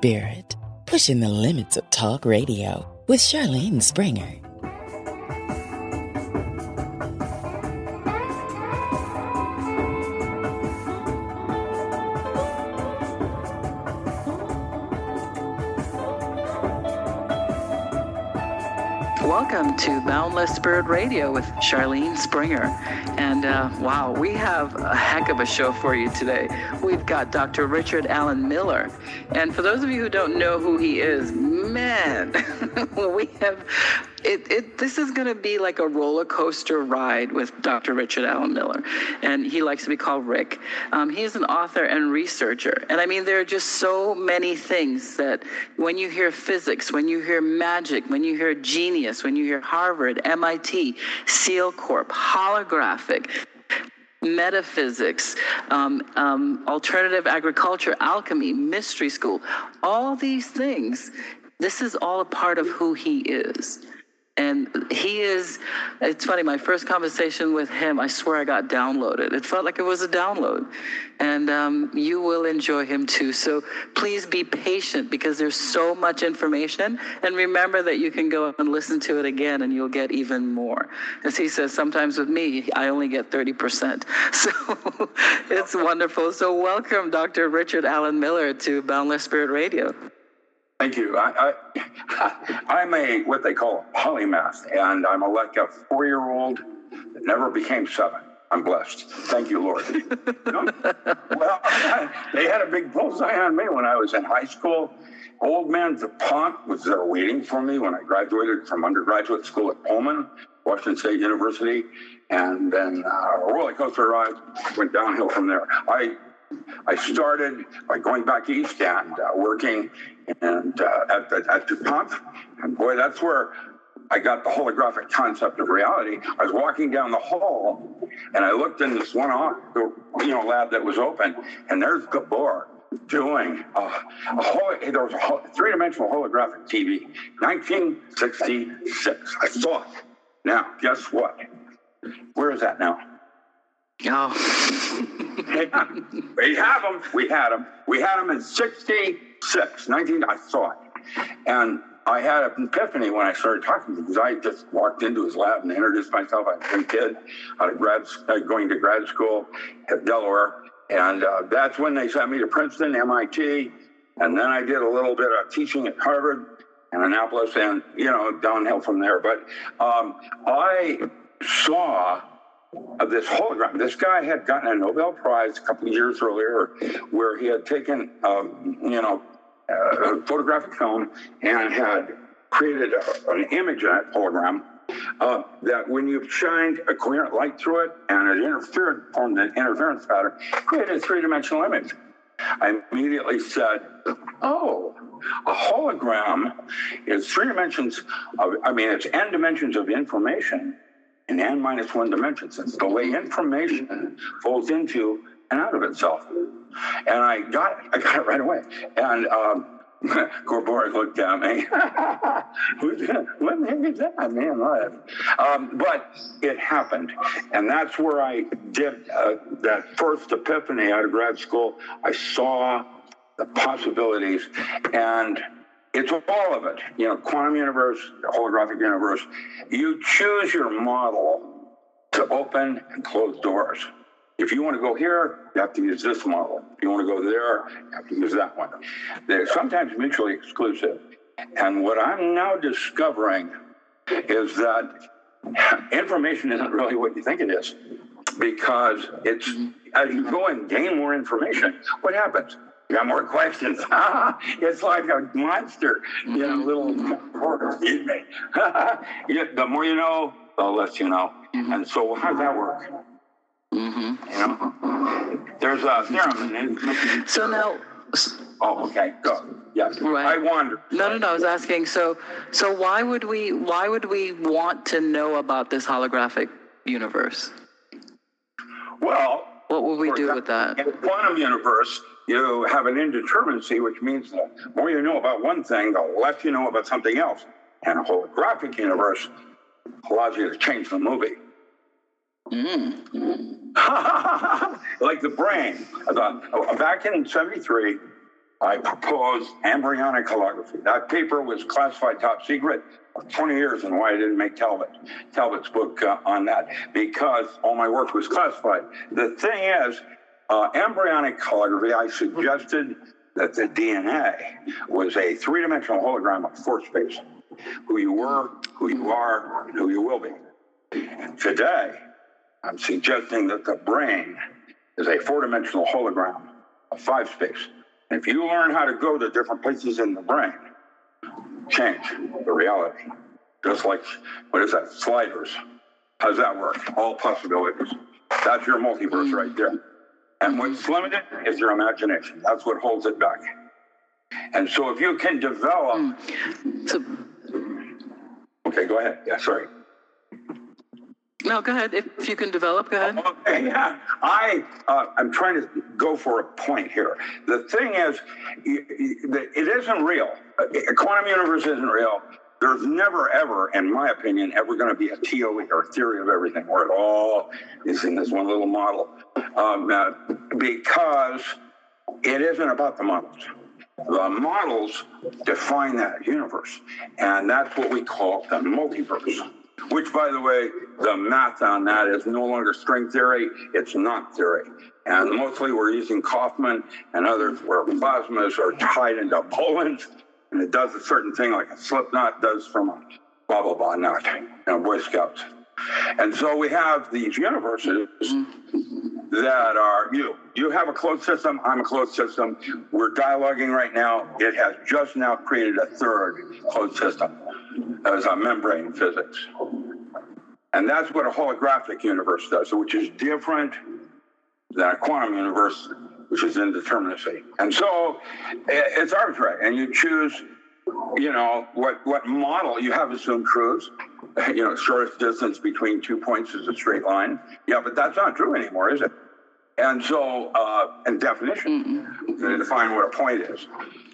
Spirit, pushing the limits of talk radio with Charlene Springer. To Boundless Spirit Radio with Charlene Springer. And uh, wow, we have a heck of a show for you today. We've got Dr. Richard Alan Miller. And for those of you who don't know who he is, man, we have it, it, this is going to be like a roller coaster ride with Dr. Richard Alan Miller. And he likes to be called Rick. Um, is an author and researcher. And I mean, there are just so many things that when you hear physics, when you hear magic, when you hear genius, when you hear Harvard, MIT, SEAL Corp, holographic, metaphysics, um, um, alternative agriculture, alchemy, mystery school, all these things, this is all a part of who he is. And he is, it's funny, my first conversation with him, I swear I got downloaded. It felt like it was a download. And um, you will enjoy him too. So please be patient because there's so much information. And remember that you can go and listen to it again and you'll get even more. As he says, sometimes with me, I only get 30%. So it's wonderful. So welcome, Dr. Richard Alan Miller to Boundless Spirit Radio. Thank you. I, I, I'm a what they call a polymath, and I'm a, like a four-year-old that never became seven. I'm blessed. Thank you, Lord. well, they had a big bullseye on me when I was in high school. Old man DuPont was there waiting for me when I graduated from undergraduate school at Pullman, Washington State University, and then uh, a roller coaster ride went downhill from there. I I started by going back east and uh, working and uh, at, the, at DuPont. And boy, that's where I got the holographic concept of reality. I was walking down the hall and I looked in this one off, the you know lab that was open, and there's Gabor doing a, a whole, there was a whole, three-dimensional holographic TV, 1966. I saw it. Now, guess what? Where is that now? Oh. we have them. We had them. We had them in 66, 19, I saw it. And I had an epiphany when I started talking to him because I just walked into his lab and introduced myself. I was a kid out of grad, uh, going to grad school at Delaware. And uh, that's when they sent me to Princeton, MIT. And then I did a little bit of teaching at Harvard and Annapolis and, you know, downhill from there. But um, I saw this hologram. This guy had gotten a Nobel Prize a couple of years earlier, where he had taken, um, you know, a photographic film and had created a, an image in that hologram uh, that when you shined a coherent light through it and it interfered, formed an interference pattern, created a three-dimensional image. I immediately said, "Oh, a hologram is three dimensions of, I mean, it's n dimensions of information." in n minus one dimensions. It's the way information folds into and out of itself. And I got it. I got it right away. And um, Gabor looked at me. what the heck is that, man? Um, but it happened. And that's where I did uh, that first epiphany out of grad school. I saw the possibilities and it's all of it. You know, quantum universe, holographic universe. You choose your model to open and close doors. If you want to go here, you have to use this model. If you want to go there, you have to use that one. They're sometimes mutually exclusive. And what I'm now discovering is that information isn't really what you think it is because it's as you go and gain more information, what happens? You got more questions. it's like a monster, you know, little reporter. Me. the more you know, the less you know. Mm-hmm. And so, how does that work? Mm-hmm. There's uh, a theorem. So now. Oh, okay. Go. Yes. Right. I wonder. No, no, no. I was asking. So, so why would we? Why would we want to know about this holographic universe? Well, what would we do with that? In the quantum universe, you have an indeterminacy, which means the more you know about one thing, the less you know about something else. And a holographic universe allows you to change the movie. Mm. like the brain. I thought, oh, back in 73, I proposed embryonic holography. That paper was classified top secret for 20 years and why I didn't make Talbot, Talbot's book uh, on that because all my work was classified. The thing is, uh, embryonic holography, I suggested that the DNA was a three dimensional hologram of four space who you were, who you are, and who you will be. And today, I'm suggesting that the brain is a four dimensional hologram of five space. And if you learn how to go to different places in the brain, change the reality. Just like, what is that? Sliders. How's that work? All possibilities. That's your multiverse right there. And what's limited is your imagination. That's what holds it back. And so if you can develop. Mm. So, okay, go ahead. Yeah, sorry. No, go ahead. If you can develop, go ahead. Okay, yeah. I, uh, I'm trying to go for a point here. The thing is, it isn't real. A quantum universe isn't real. There's never, ever, in my opinion, ever going to be a TOE or theory of everything where it all is in this one little model. Um, uh, because it isn't about the models. The models define that universe. And that's what we call the multiverse which, by the way, the math on that is no longer string theory, it's knot theory. And mostly we're using Kauffman and others where plasmas are tied into bullets, and it does a certain thing like a slip knot does from a blah, blah, blah knot, you know, Boy Scouts. And so we have these universes that are you. You have a closed system, I'm a closed system. We're dialoguing right now. It has just now created a third closed system as a membrane physics. And that's what a holographic universe does, which is different than a quantum universe, which is indeterminacy. And so it's arbitrary, and you choose, you know, what, what model you have assumed cruise. You know, shortest distance between two points is a straight line. Yeah, but that's not true anymore, is it? And so, uh, and definition, mm-hmm. define what a point is,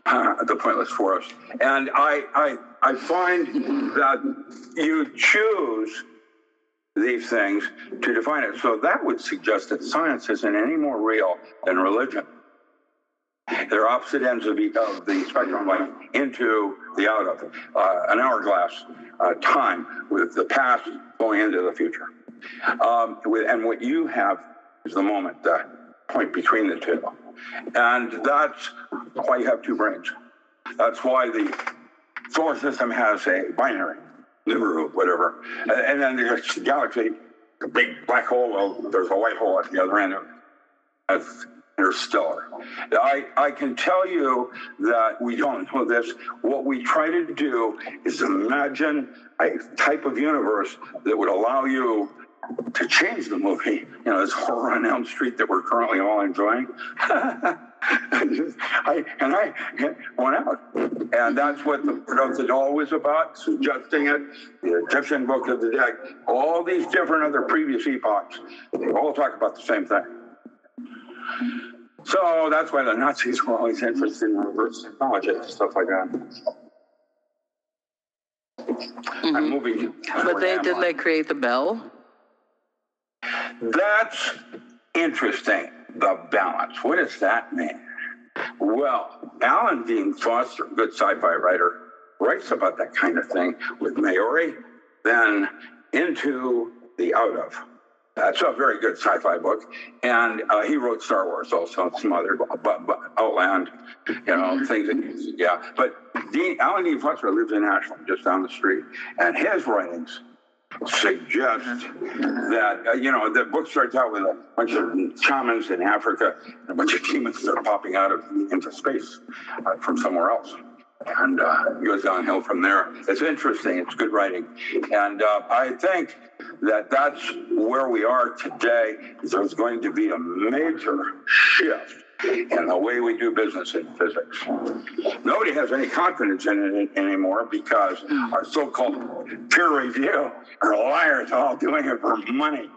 uh, the pointless forest. And I, I, I find that you choose these things to define it. So that would suggest that science isn't any more real than religion. They're opposite ends of the, of the spectrum, like into the out of uh, an hourglass uh, time with the past going into the future. Um, with, and what you have is the moment, the point between the two. And that's why you have two brains. That's why the solar system has a binary, Nibiru, whatever. And, and then there's the galaxy, a big black hole, there's a white hole at the other end of it. Interstellar. I, I can tell you that we don't know this. What we try to do is imagine a type of universe that would allow you to change the movie, you know, this horror on Elm Street that we're currently all enjoying. I, and I went out. And that's what the the Doll was about, suggesting it, the Egyptian Book of the Dead, all these different other previous epochs, they all talk about the same thing. So that's why the Nazis were always interested in reverse technology and stuff like that. Mm-hmm. I'm moving. But they didn't they create the bell? That's interesting. The balance. What does that mean? Well, Alan Dean Foster, good sci-fi writer, writes about that kind of thing with Maori, then into the out of. That's a very good sci-fi book, and uh, he wrote Star Wars also, some other, but, but Outland, you know, mm-hmm. things that, yeah. But Dean, Alan Dean Foster lives in Ashland, just down the street, and his writings suggest that uh, you know the book starts out with a bunch of shamans in Africa and a bunch of demons that are popping out of into space uh, from somewhere else. And uh, goes downhill from there. It's interesting. It's good writing, and uh, I think that that's where we are today. There's going to be a major shift in the way we do business in physics. Nobody has any confidence in it anymore because our so-called peer review are liars all doing it for money.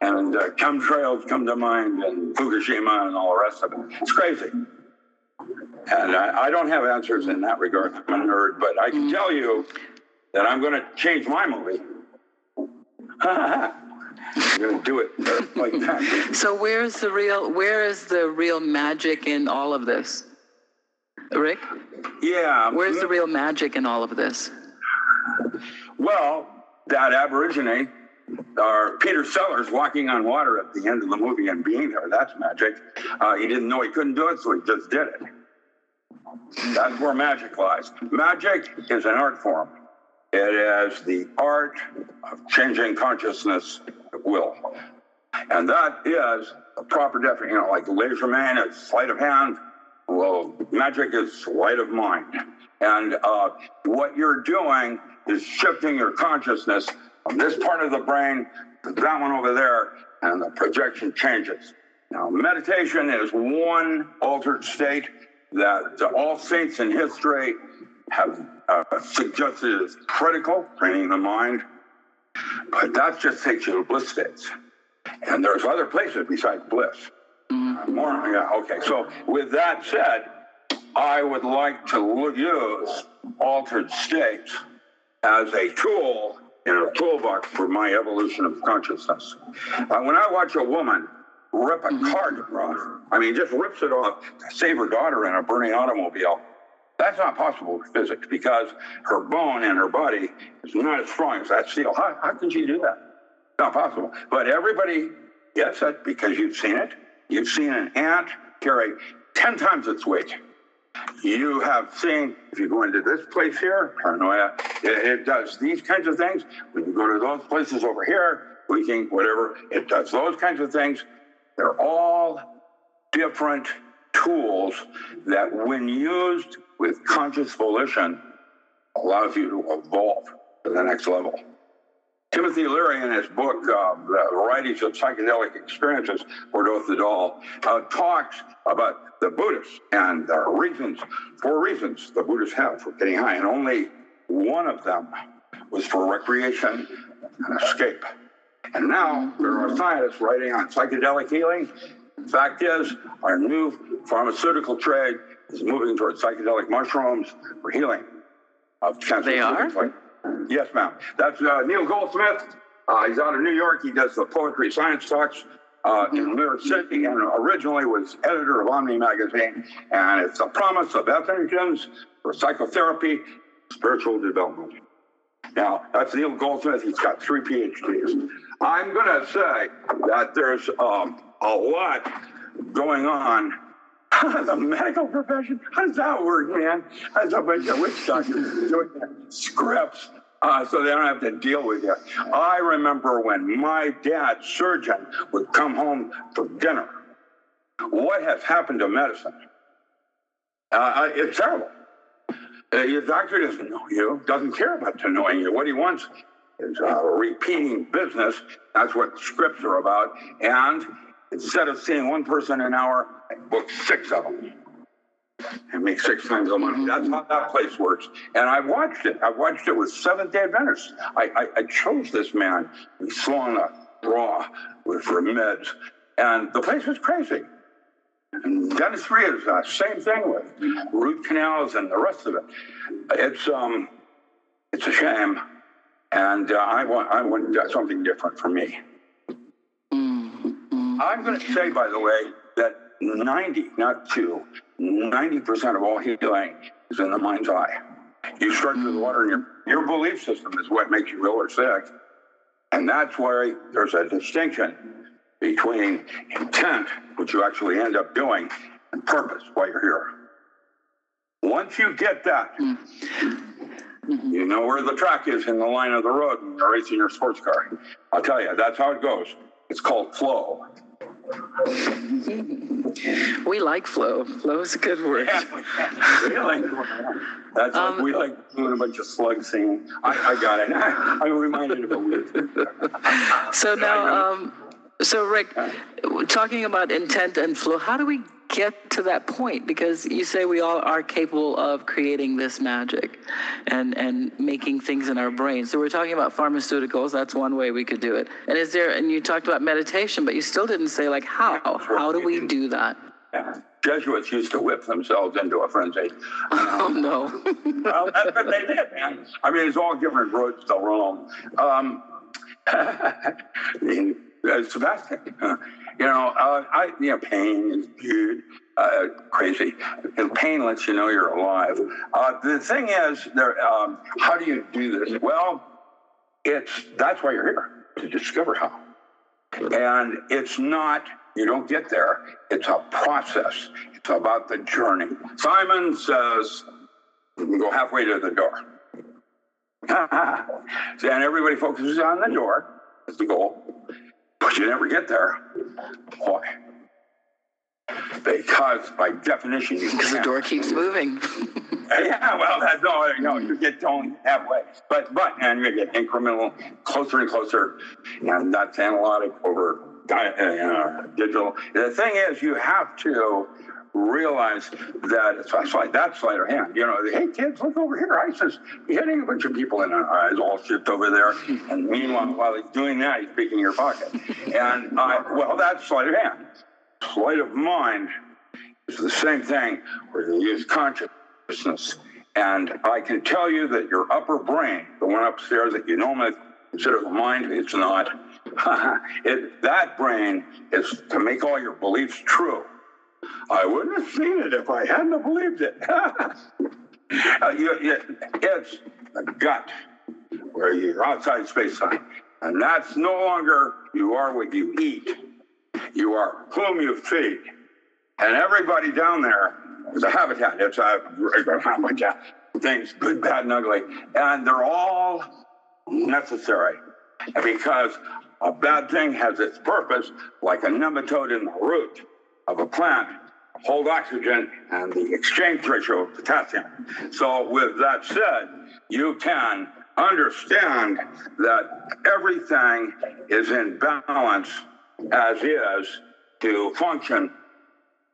And uh, chemtrails come to mind and Fukushima and all the rest of it. It's crazy. And I, I don't have answers in that regard. I'm a nerd, but I can tell you that I'm going to change my movie. I'm going to do it like that. So where's the real? Where is the real magic in all of this? Rick? Yeah. Where's the real magic in all of this? Well, that Aborigine, or Peter Sellers walking on water at the end of the movie and being there, that's magic. Uh, he didn't know he couldn't do it, so he just did it. That's where magic lies. Magic is an art form. It is the art of changing consciousness at will. And that is a proper definition, you know, like legerdemain is sleight of hand. Well, magic is sleight of mind. And uh, what you're doing is shifting your consciousness from this part of the brain to that one over there, and the projection changes. Now, meditation is one altered state that all saints in history have uh, suggested is critical, training the mind. But that just takes you to bliss states. And there's other places besides bliss. Mm-hmm. More, yeah, okay. So with that said, I would like to use altered states as a tool in a toolbox for my evolution of consciousness. Uh, when I watch a woman rip a mm-hmm. car off, I mean, just rips it off to save her daughter in a burning automobile, that's not possible with physics because her bone and her body is not as strong as that seal. How, how can she do that? Not possible. But everybody gets it because you've seen it. You've seen an ant carry 10 times its weight. You have seen, if you go into this place here, paranoia, it, it does these kinds of things. When you go to those places over here, leaking, whatever, it does those kinds of things. They're all different tools that, when used with conscious volition, allows you to evolve to the next level. Timothy Leary, in his book, uh, The Varieties of Psychedelic Experiences for the Doll, uh, talks about the Buddhists and the reasons, four reasons the Buddhists have for getting high, and only one of them was for recreation and escape. And now there are scientists writing on psychedelic healing. The fact is, our new pharmaceutical trade is moving towards psychedelic mushrooms for healing of cancer. They are? Yes, ma'am. That's uh, Neil Goldsmith. Uh, he's out of New York. He does the Poetry Science Talks uh, in New York City and originally was editor of Omni Magazine. And it's a promise of estrogens for psychotherapy, spiritual development. Now, that's Neil Goldsmith. He's got three PhDs. I'm going to say that there's um, a lot going on the medical profession. How does that work, man? That's a bunch of witch doctors doing scripts uh, so they don't have to deal with you. I remember when my dad, surgeon, would come home for dinner. What has happened to medicine? Uh, it's terrible. Uh, your doctor doesn't know you, doesn't care about knowing you. What he wants is uh, repeating business. That's what scripts are about. And instead of seeing one person an hour, I book six of them and make six times the money. That's how that place works. And I watched it. I watched it with Seventh Day Adventists. I, I, I chose this man, Slona Raw, with for meds, and the place was crazy. And dentistry is the same thing with root canals and the rest of it. It's um, it's a shame, and uh, I want I want something different for me. I'm going to say, by the way, that 90, not two, 90% of all healing is in the mind's eye. You start with water in your, your belief system is what makes you ill or sick. And that's why there's a distinction between intent, which you actually end up doing, and purpose, why you're here. Once you get that, mm-hmm. you know where the track is in the line of the road when you're racing your sports car. I'll tell you, that's how it goes. It's called flow. we like flow. Flow is a good word. Yeah, we like That's um, like, we like doing a bunch of slugs singing. I, I got it. I'm reminded of a weird. So now, um, so Rick, talking about intent and flow, how do we get to that point because you say we all are capable of creating this magic and and making things in our brain so we're talking about pharmaceuticals that's one way we could do it and is there and you talked about meditation but you still didn't say like how how do we do that yeah. Jesuits used to whip themselves into a frenzy. Oh no! well, that's what they did, man. I mean, it's all different roads to Rome. Um, uh, Sebastian, you know, uh, I, you know, pain is good. uh, crazy. Pain lets you know you're alive. Uh, the thing is, there. Um, how do you do this? Well, it's that's why you're here to discover how. And it's not. You don't get there. It's a process. It's about the journey. Simon says, "We can go halfway to the door." and everybody focuses on the door as the goal, but you never get there. Why? Because by definition, you Because the door keeps moving. Yeah, well, that's no, no, you get going halfway, but but and you get incremental, closer and closer, and that's analytic over uh, digital. The thing is, you have to realize that it's, like that sleight of hand. You know, hey kids, look over here. ISIS hitting a bunch of people in our eyes, all shipped over there, and meanwhile, while he's doing that, he's picking your pocket. And uh, well, that's sleight of hand. Sleight of mind is the same thing where you use consciousness consciousness. And I can tell you that your upper brain, the one upstairs that you normally consider the mind, it's not. it, that brain is to make all your beliefs true. I wouldn't have seen it if I hadn't believed it. Uh, you, you, it's a gut where you're outside space time. And that's no longer you are what you eat, you are whom you feed. And everybody down there is a habitat. It's a, a of things, good, bad, and ugly. And they're all necessary because a bad thing has its purpose, like a nematode in the root of a plant, hold oxygen and the exchange ratio of potassium. So, with that said, you can understand that everything is in balance as is to function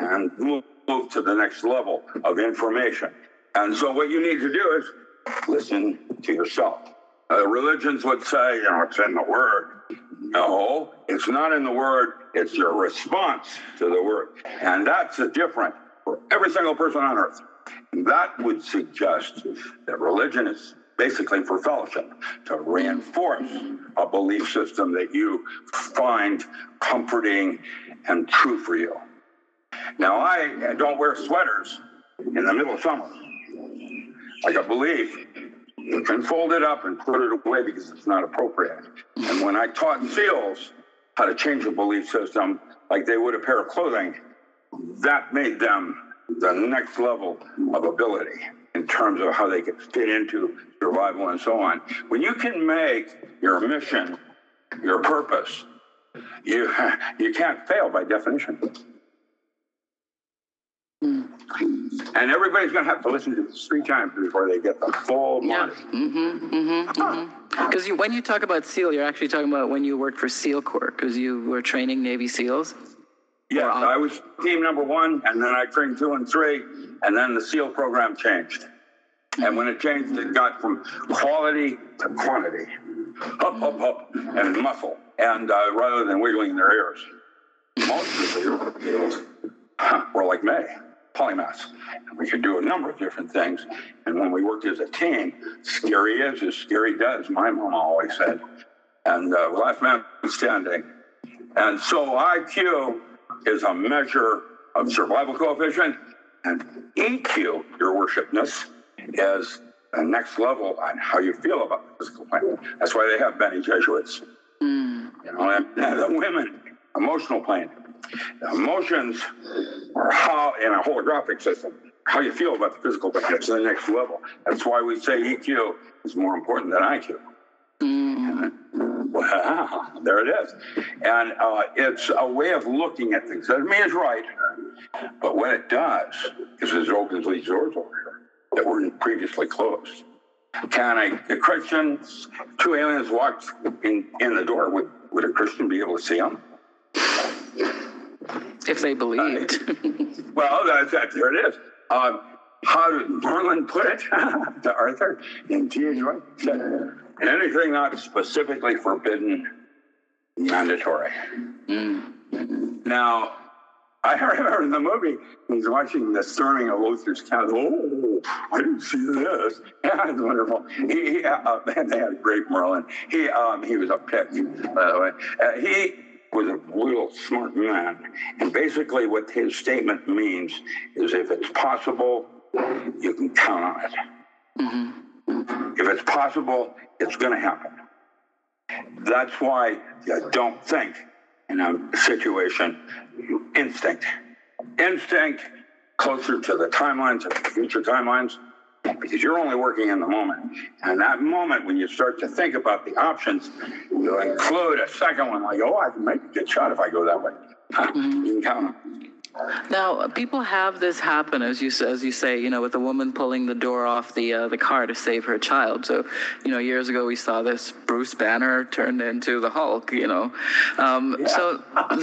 and move, to the next level of information. And so, what you need to do is listen to yourself. Uh, religions would say, you know, it's in the word. No, it's not in the word. It's your response to the word. And that's a different for every single person on earth. And that would suggest that religion is basically for fellowship, to reinforce a belief system that you find comforting and true for you. Now, I don't wear sweaters in the middle of summer. Like a belief, can fold it up and put it away because it's not appropriate. And when I taught SEALs how to change a belief system like they would a pair of clothing, that made them the next level of ability in terms of how they could fit into survival and so on. When you can make your mission your purpose, you, you can't fail by definition. And everybody's going to have to listen to this three times before they get the full Yeah. money. Mm-hmm. Mm-hmm. Because you, when you talk about SEAL, you're actually talking about when you worked for SEAL Corps because you were training Navy SEALs. Yes, Wow. I was team number one, and then I trained two and three, and then the SEAL program changed. And when it changed, it got from quality to quantity, up, up, up, and muscle, and uh, rather than wiggling their ears. Most of the SEALs were like me, polymaths. And we could do a number of different things. And when we worked as a team, scary is as scary does, my mom always said. And uh, last man standing. And so IQ is a measure of survival coefficient, and EQ, your worshipness, is the next level on how you feel about the physical plane. That's why they have many Jesuits. You know, and, and the women, emotional plane. The emotions are how, in a holographic system, how you feel about the physical plane. to the next level. That's why we say EQ is more important than IQ. Wow, there it is. And uh, it's a way of looking at things. Doesn't mean it's right, but what it does is it opens these doors over here that were previously closed. Can a, a Christian, two aliens walked in, in the door, would, would a Christian be able to see them? If they believed. Well, that, that, there it is. Um, how did Merlin put it to Arthur in. White? Said, Anything not specifically forbidden, mandatory. Now, I remember in the movie, he's watching the storming of Luther's castle. Oh, I didn't see this. Yeah, it's wonderful. He, he uh, man, they had a great Merlin. He, um, he was a pick, by the way. Uh, he was a real smart man. And basically, what his statement means is if it's possible, you can count on it. Mm-hmm. If it's possible, it's going to happen. That's why you don't think in a situation, you instinct. Instinct closer to the timelines of the future timelines because you're only working in the moment. And that moment, when you start to think about the options, you'll include a second one like, oh, I can make a good shot if I go that way. You can count on now, people have this happen, as you as you say, you know, with a woman pulling the door off the uh, the car to save her child. So, you know, years ago we saw this Bruce Banner turned into the Hulk. You know, um, yeah. so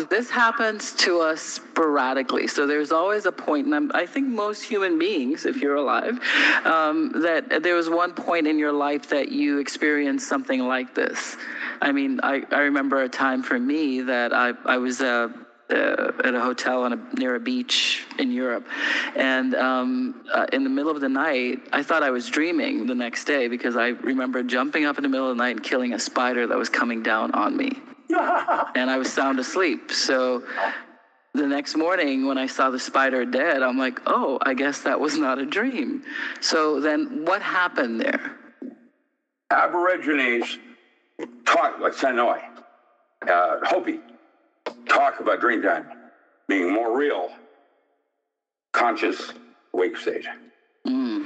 this happens to us sporadically. So there's always a point, and I'm, i think most human beings, if you're alive, um, that there was one point in your life that you experienced something like this. I mean, I, I remember a time for me that I I was. Uh, uh, at a hotel a, near a beach in Europe. And um, uh, in the middle of the night, I thought I was dreaming the next day because I remember jumping up in the middle of the night and killing a spider that was coming down on me. and I was sound asleep. So the next morning when I saw the spider dead, I'm like, oh, I guess that was not a dream. So then what happened there? Aborigines talk like Senoi, uh, Hopi, talk about dream time being more real, conscious wake state. Mm.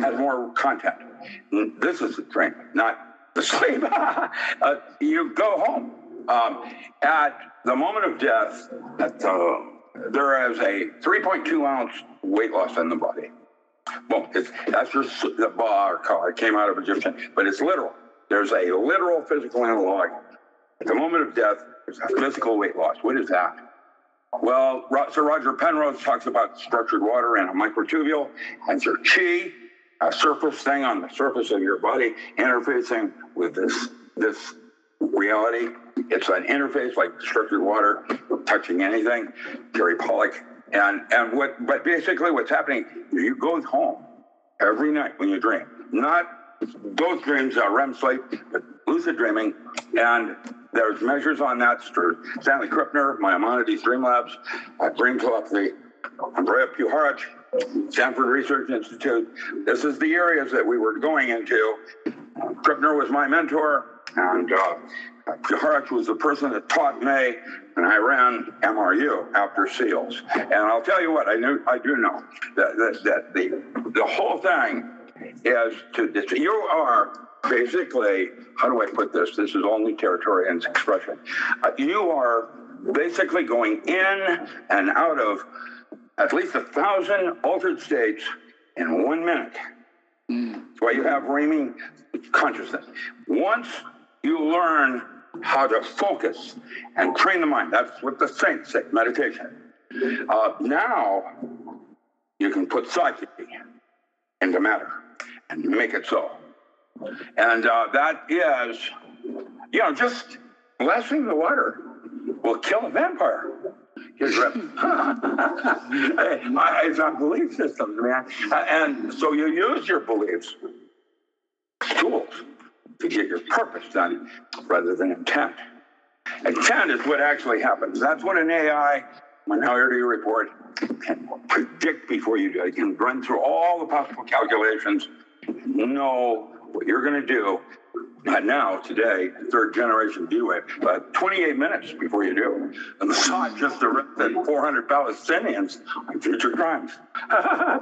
Has more content. This is the dream, not the sleep. uh, you go home. Um, at the moment of death, at the, there is a 3.2 ounce weight loss in the body. Well, it's, that's just the bar car. It came out of Egyptian, but it's literal. There's a literal physical analog. At the moment of death, physical weight loss. What is that? Well, Sir Roger Penrose talks about structured water and a microtubule, and your chi, a surface thing on the surface of your body, interfacing with this this reality. It's an interface like structured water, touching anything. Jerry Pollack, and and what, but basically what's happening, you go home every night when you dream, not those dreams are REM sleep, but lucid dreaming, and there's measures on that through Stanley Krippner, Maimonides Dream Labs, uh, Dream Telepathy, Andrija Puharich, Stanford Research Institute. This is the areas that we were going into. Krippner was my mentor, and uh, Puharich was the person that taught me, and I ran MRU after SEALs. And I'll tell you what, I knew, I do know that, that, that the the whole thing is to you are basically, how do I put this? This is only Territorian's expression. Uh, you are basically going in and out of at least a thousand altered states in one minute. That's why you have reaming consciousness. Once you learn how to focus and train the mind, that's what the saints say, meditation. Uh, now you can put psyche into matter and make it so. And uh, that is, you know, just blessing the water will kill a vampire. it's a belief systems, man. And so you use your beliefs tools to get your purpose done rather than intent. Intent is what actually happens. That's what an AI minority report can predict before you do. It can run through all the possible calculations, know what you're going to do not now, today, third generation D-Wave, but 28 minutes before you do. And the SOT just arrested 400 Palestinians on future crimes.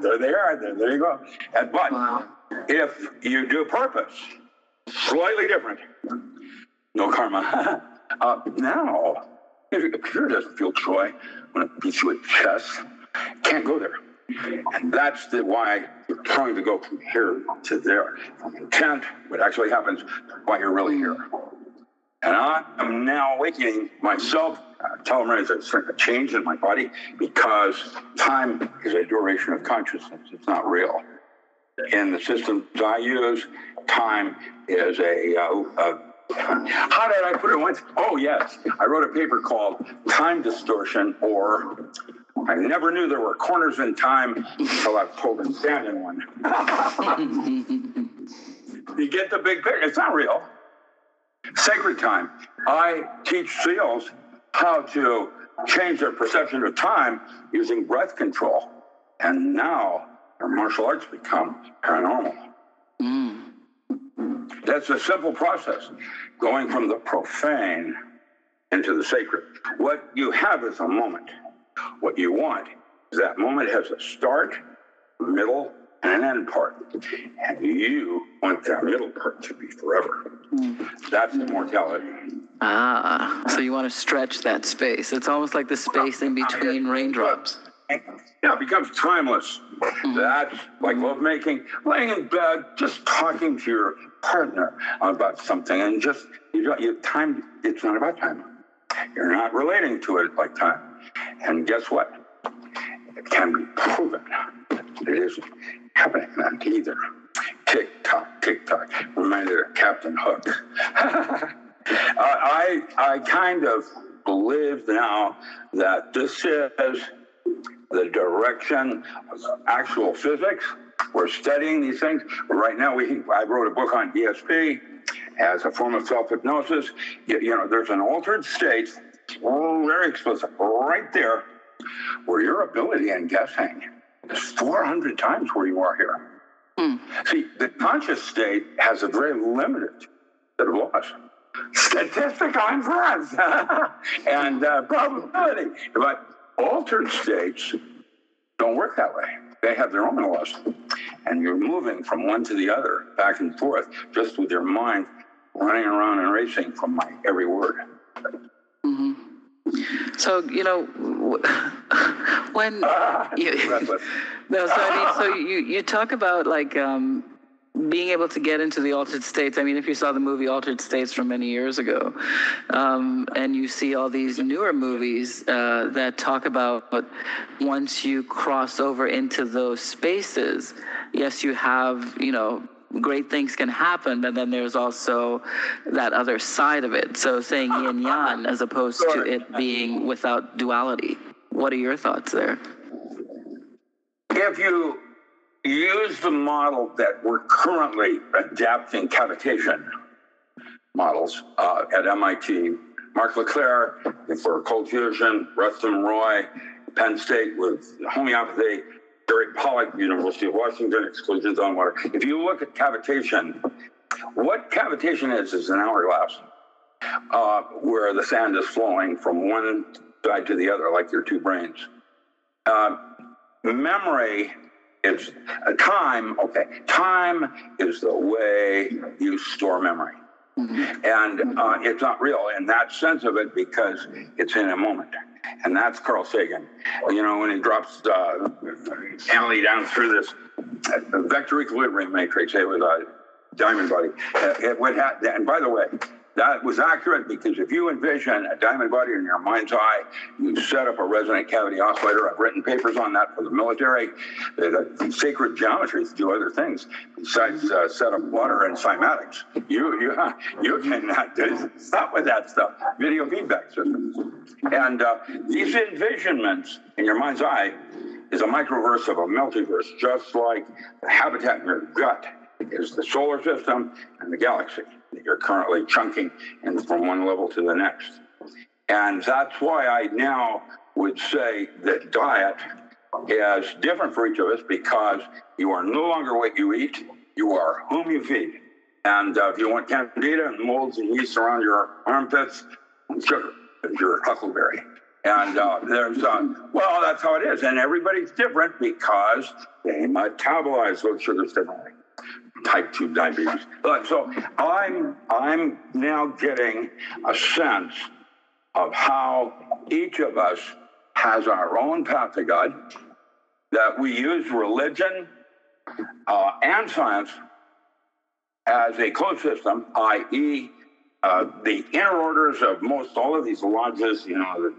there they are. There, there you go. And, but wow. if you do purpose, slightly different, no karma. uh, now, if computer doesn't feel joy when it beats you in the chest, can't go there. And that's the, why you're trying to go from here to there. From intent, what actually happens, why you're really here. And I am now awakening myself, uh, telomere is a, a change in my body because time is a duration of consciousness. It's not real. In the systems I use, time is a, uh, a how did I put it once? Oh, yes. I wrote a paper called Time Distortion or I never knew there were corners in time until I pulled to stand in one. you get the big picture. It's not real. Sacred time. I teach SEALs how to change their perception of time using breath control. And now their martial arts become paranormal. Mm. That's a simple process, going from the profane into the sacred. What you have is a moment. What you want is that moment has a start, middle, and an end part. And you want that middle part to be forever. Mm. That's immortality. Ah, so you want to stretch that space. It's almost like the space in between raindrops. Yeah, it becomes timeless. Mm-hmm. That's like lovemaking, laying in bed, just talking to your partner about something, and just you, you time. It's not about time. You're not relating to it like time. And guess what? It can be proven it isn't happening then either. Tick tock, tick tock. Reminded of Captain Hook. I I kind of believe now that this is the direction of actual physics. We're studying these things. Right now, we I wrote a book on ESP as a form of self hypnosis. You, you, know, there's an altered state, very explicit, right there, where your ability and guessing is 400 times where you are here. Hmm. See, the conscious state has a very limited set of laws statistical inference and uh, probability. But altered states don't work that way. They have their own laws. And you're moving from one to the other, back and forth, just with your mind running around and racing from my every word. Mm-hmm. So, you know, when you, no, so I mean, so you, you talk about like um, being able to get into the altered states. I mean, if you saw the movie Altered States from many years ago, um, and you see all these newer movies uh, that talk about once you cross over into those spaces, yes, you have, you know, great things can happen, but then there's also that other side of it. So saying yin yang as opposed to it being without duality. What are your thoughts there? If you use the model that we're currently adapting cavitation models uh, at MIT. Mark LeClair for cold fusion, Rustum Roy, Penn State with homeopathy, Jerry Pollack, University of Washington, exclusions on water. If you look at cavitation, what cavitation is is an hourglass uh, where the sand is flowing from one side to the other, like your two brains. Uh, memory is a time, okay, time is the way you store memory. Mm-hmm. And uh, it's not real in that sense of it because it's in a moment. And that's Carl Sagan. You know, when he drops uh, Annalee down through this uh, vector equilibrium matrix, it was a diamond body. Uh, it would have, and by the way, that was accurate because if you envision a diamond body in your mind's eye, you set up a resonant cavity oscillator. I've written papers on that for the military. The, the sacred geometries do other things besides uh, set up water and cymatics. You you you cannot do stop with that stuff. Video feedback systems and uh, these envisionments in your mind's eye is a microverse of a multiverse, just like the habitat in your gut is the solar system and the galaxy that you're currently chunking in from one level to the next. And that's why I now would say that diet is different for each of us because you are no longer what you eat, you are whom you feed. And uh, if you want candida and molds and yeast around your armpits, sugar is your huckleberry. And uh, there's, uh, well, that's how it is. And everybody's different because they metabolize those sugars differently type 2 diabetes. So I'm, I'm now getting a sense of how each of us has our own path to God, that we use religion uh, and science as a closed system, i.e., uh, the inner orders of most all of these lodges, you know, the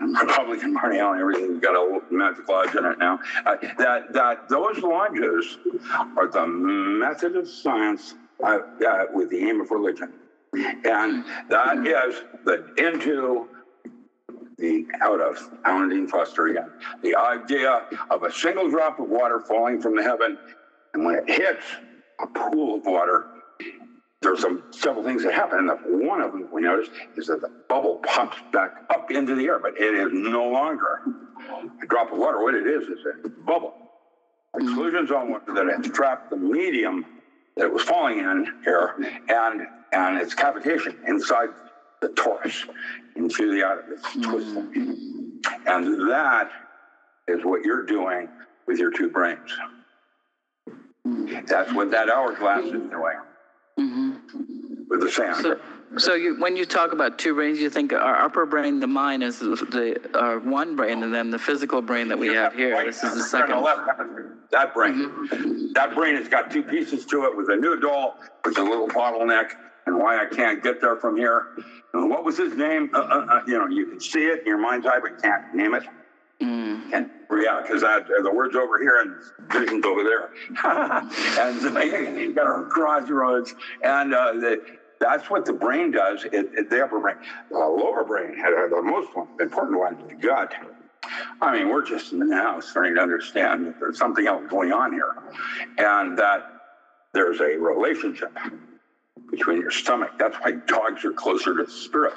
Republican Party and everything's got a magic lodge in it now. Uh, that that those lodges are the method of science uh, uh, with the aim of religion, and that is the into the out of Alan Foster again. The idea of a single drop of water falling from the heaven, and when it hits a pool of water, there's some several things that happen, and one of them we noticed is that the bubble pops back up into the air, but it is no longer a drop of water. What it is is a bubble. Mm-hmm. Exclusion zone water that has trapped the medium that it was falling in here, and and its cavitation inside the torus into the out of its mm-hmm. twisting, and that is what you're doing with your two brains. Mm-hmm. That's what that hourglass is doing with the sound. So, so you, when you talk about two brains, you think our upper brain, the mind, is the, the our one brain, and then the physical brain that we have here. Right This is the on second. left hemisphere, That brain, that brain has got two pieces to it with a noodle, with a little bottleneck, and why I can't get there from here. And what was his name? Uh, uh, uh, you know, you can see it in your mind's eye, but can't name it. Can't, yeah, because the words over here and vision's over there, and so you got a crossroads, and uh, the, that's what the brain does. It, it, the upper brain, the lower brain, the most important one, the gut. I mean, we're just now starting to understand that there's something else going on here, and that there's a relationship between your stomach. That's why dogs are closer to spirit.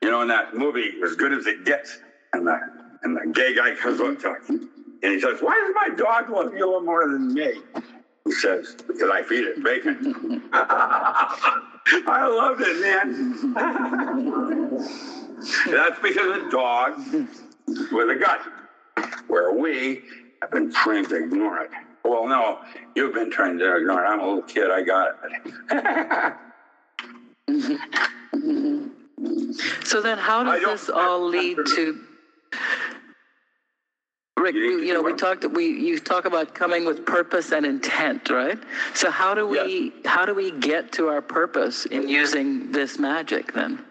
You know, in that movie, As Good as It Gets, and the, and the gay guy comes up to him, and he says, Why does my dog love you a little more than me? He says, Because I feed it bacon. I loved it, man. That's because a dog with a gut, where we have been trained to ignore it. Well, no, you've been trained to ignore it. I'm a little kid, I got it. So then, how does this all lead to? Rick, You you, know, we talked. We you talk about coming with purpose and intent, right? So how do we how do we get to our purpose in using this magic then?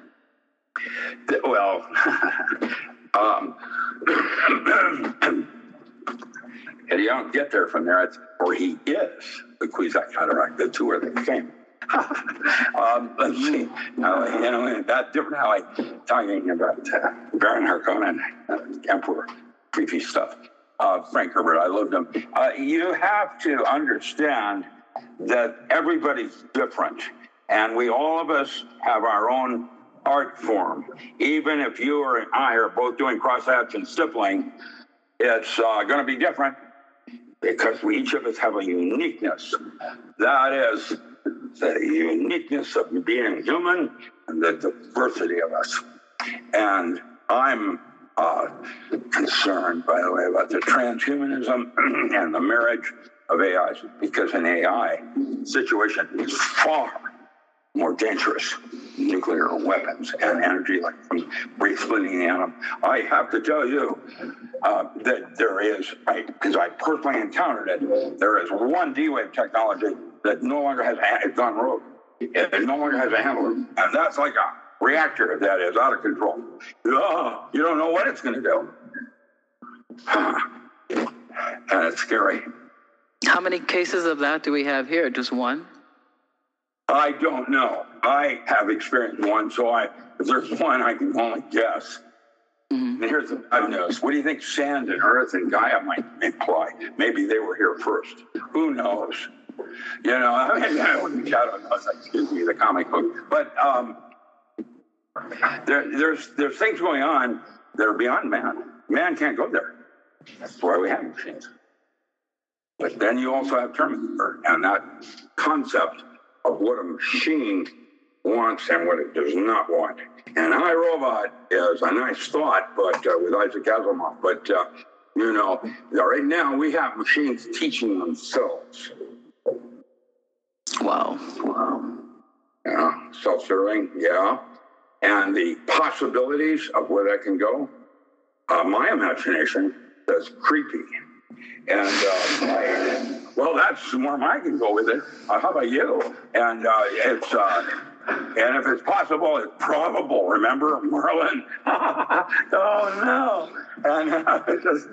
Well, um, and you don't get there from there. It's or he is the Cuisac cataract. The two are the same. um, let's see. Now, you know, that different how I talking about uh, Baron Harkonnen, uh, Emperor, creepy stuff. Uh, Frank Herbert, I loved him. Uh, you have to understand that everybody's different, and we all of us have our own art form. Even if you or I are both doing cross hatch and stippling, it's uh, going to be different because we each of us have a uniqueness. That is the uniqueness of being human and the diversity of us. And I'm uh, concerned, by the way, about the transhumanism and the marriage of AIs because an AI situation is far more dangerous nuclear weapons and energy like from brain splitting the atom. I have to tell you uh, that there is, because I, personally encountered it, there is one D-Wave technology that no longer has, it's on road. It no longer has a handler. And that's like a reactor that is out of control. Ah, you don't know what it's going to do. and it's scary. How many cases of that do we have here? Just one? I don't know. I have experienced one, so I if there's one, I can only guess. And here's the bad news. What do you think sand and earth and Gaia might imply? Maybe they were here first. Who knows? You know, I mean, I shout out, excuse me, the comic book. But um, there, there's there's things going on that are beyond man. Man can't go there. That's why we have machines. But then you also have Terminator and that concept of what a machine wants and what it does not want. And iRobot is a nice thought, but uh, with Isaac Asimov. But uh, you know, right now we have machines teaching themselves. Wow. Wow. Yeah, self-serving. Yeah, and the possibilities of where that can go. Uh, my imagination is creepy. And uh, I, well, that's where I can go with it. Uh, how about you? And uh, it's uh, and if it's possible, it's probable. Remember, Merlin? oh no! And uh, just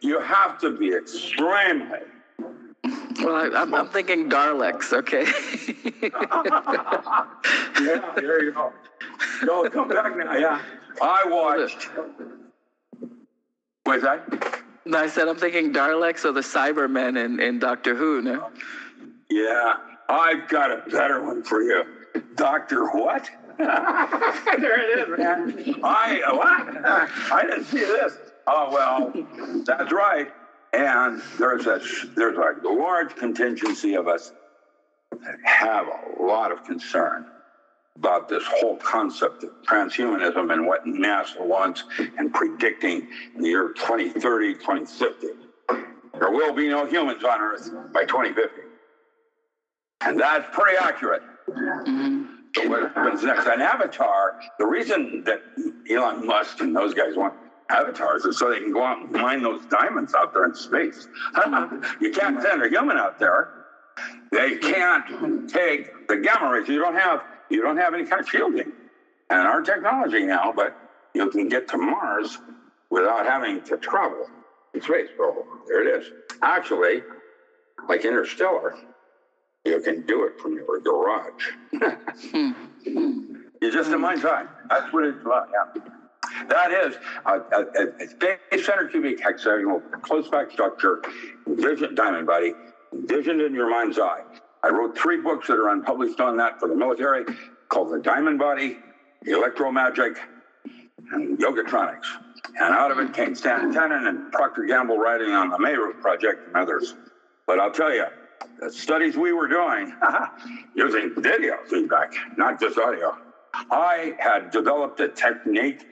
you have to be extremely. Well, I, I'm, I'm thinking Daleks. Okay. Yeah, there you go. No, come back now. Yeah, I watched. What's that? No, I said I'm thinking Daleks or the Cybermen in, in Doctor Who. No. Yeah, I've got a better one for you. Doctor what? there it is, man. I, what? I didn't see this. Oh, well, that's right. And there's a, there's a large contingency of us that have a lot of concern about this whole concept of transhumanism and what NASA wants and predicting in the year 2030, 2050. There will be no humans on Earth by 2050. And that's pretty accurate. Mm-hmm. So what happens next? An avatar, the reason that Elon Musk and those guys want avatars so they can go out and mine those diamonds out there in space. you can't send a human out there. They can't take the gamma rays. You don't have you don't have any kind of shielding. And our technology now, but you can get to Mars without having to travel in space. Oh, there it is. Actually, like interstellar, you can do it from your garage. Hmm. You're just a mind's eye. That's what it's about. Yeah. That is a, a, a center cubic hexagonal close packed structure, vision, diamond body, vision in your mind's eye. I wrote three books that are unpublished on that for the military called The Diamond Body, Electro Magic, and Yogatronics. And out of it came Stan Tenen and Procter Gamble writing on the Meru Project and others. But I'll tell you, the studies we were doing using video feedback, not just audio, I had developed a technique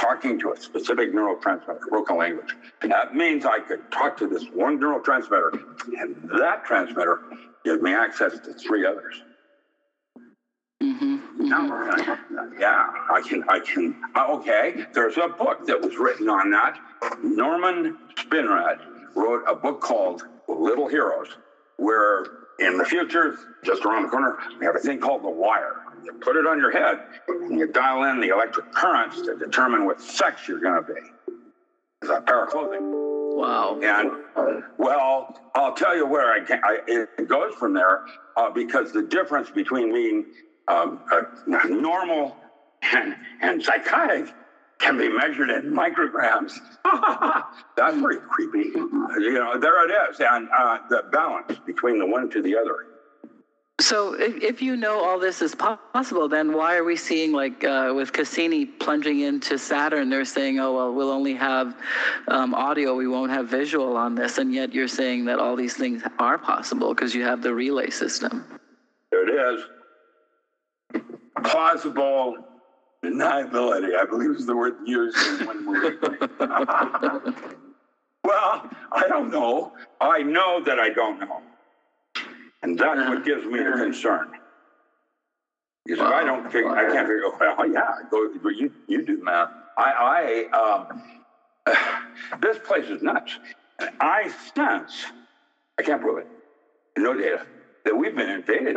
talking to a specific neurotransmitter, broken language. And That means I could talk to this one neurotransmitter, and that transmitter gives me access to three others. Mm-hmm. Now, yeah, I can, I can. Uh, okay, there's a book that was written on that. Norman Spinrad wrote a book called Little Heroes, where in the future, just around the corner, we have a thing called the wire. You put it on your head, and you dial in the electric currents to determine what sex you're going to be. It's a pair of clothing. Wow. And well, I'll tell you where I, can, I it goes from there uh, because the difference between being um, normal and, and psychotic can be measured in micrograms. That's pretty creepy. You know, there it is, and uh, the balance between the one to the other. So, if, if you know all this is possible, then why are we seeing, like uh, with Cassini plunging into Saturn, they're saying, oh, well, we'll only have um, audio, we won't have visual on this. And yet you're saying that all these things are possible because you have the relay system. There it is. Plausible deniability, I believe is the word used in one movie. well, I don't know. I know that I don't know. And that's what gives me the concern. Because well, I don't figure, I can't figure, oh, yeah, go, but you, you do math. I, I, um, this place is nuts. And I sense, I can't prove it, no data, that we've been invaded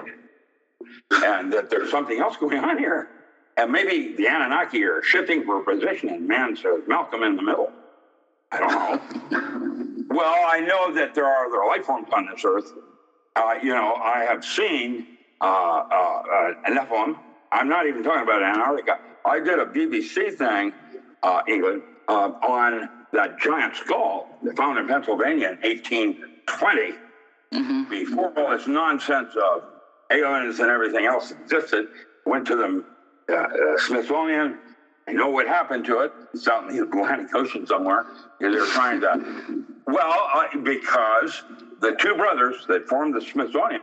and that there's something else going on here. And maybe the Anunnaki are shifting for position and man says, Malcolm in the middle. I don't know. well, I know that there are other life forms on this earth uh, you know, I have seen uh, uh, enough of them. I'm not even talking about Antarctica. I did a BBC thing, uh, England, uh, on that giant skull they found in Pennsylvania in 1820. Mm-hmm. Before all this nonsense of aliens and everything else existed, went to the uh, Smithsonian. I know what happened to it. It's out in the Atlantic Ocean somewhere. They're trying to, well, because the two brothers that formed the Smithsonian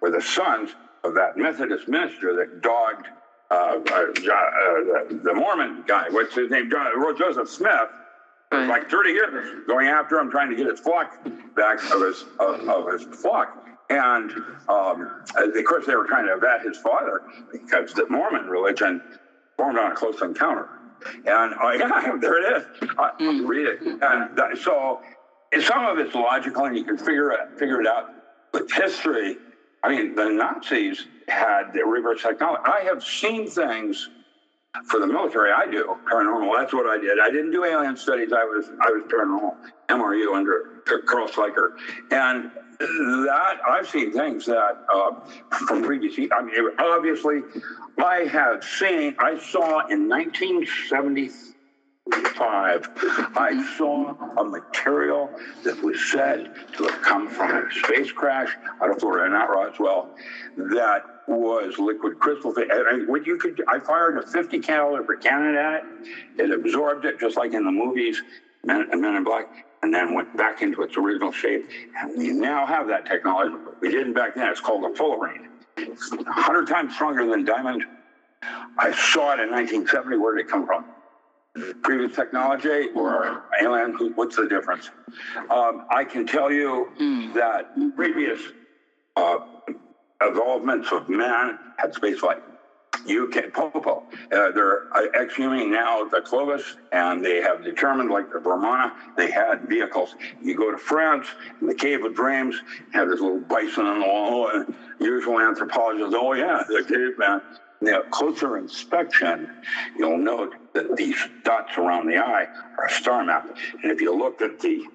were the sons of that Methodist minister that dogged uh, uh, uh, the, the, Mormon guy. What's his name? John, Joseph Smith. Right. Like 30 years going after him, trying to get his flock back of his of, of his flock. And um, of course, they were trying to vet his father because the Mormon religion formed on a close encounter. And uh, yeah, there it is. Uh, mm. Read it. And that, so some of it's logical and you can figure it, figure it out. But history, I mean, the Nazis had the reverse psychology. I have seen things for the military. I do paranormal. That's what I did. I didn't do alien studies. I was I was paranormal MRU under Carl Sliker, and that I've seen things that uh, from previous. I mean, obviously, I have seen. I saw in 1973 five, I saw a material that was said to have come from a space crash out of Florida, not Roswell, that was liquid crystal. And what you could, I fired a 50 caliber cannon at it. It absorbed it just like in the movies, Men, and Men in Black, and then went back into its original shape. And we now have that technology. We didn't back then. It's called a fullerene. It's 100 times stronger than diamond. I saw it in 1970. Where did it come from? Previous technology or alien? What's the difference? Um, I can tell you mm. that previous uh, evolvements of man had spaceflight. You can Popo. Uh, they're uh, exhuming now the Clovis, and they have determined, like the Vimana, they had vehicles. You go to France, in the Cave of Dreams, have this little bison on the wall, and usual anthropologists, oh yeah, the caveman. Now, closer inspection, you'll note that these dots around the eye are a star map. And if you look at the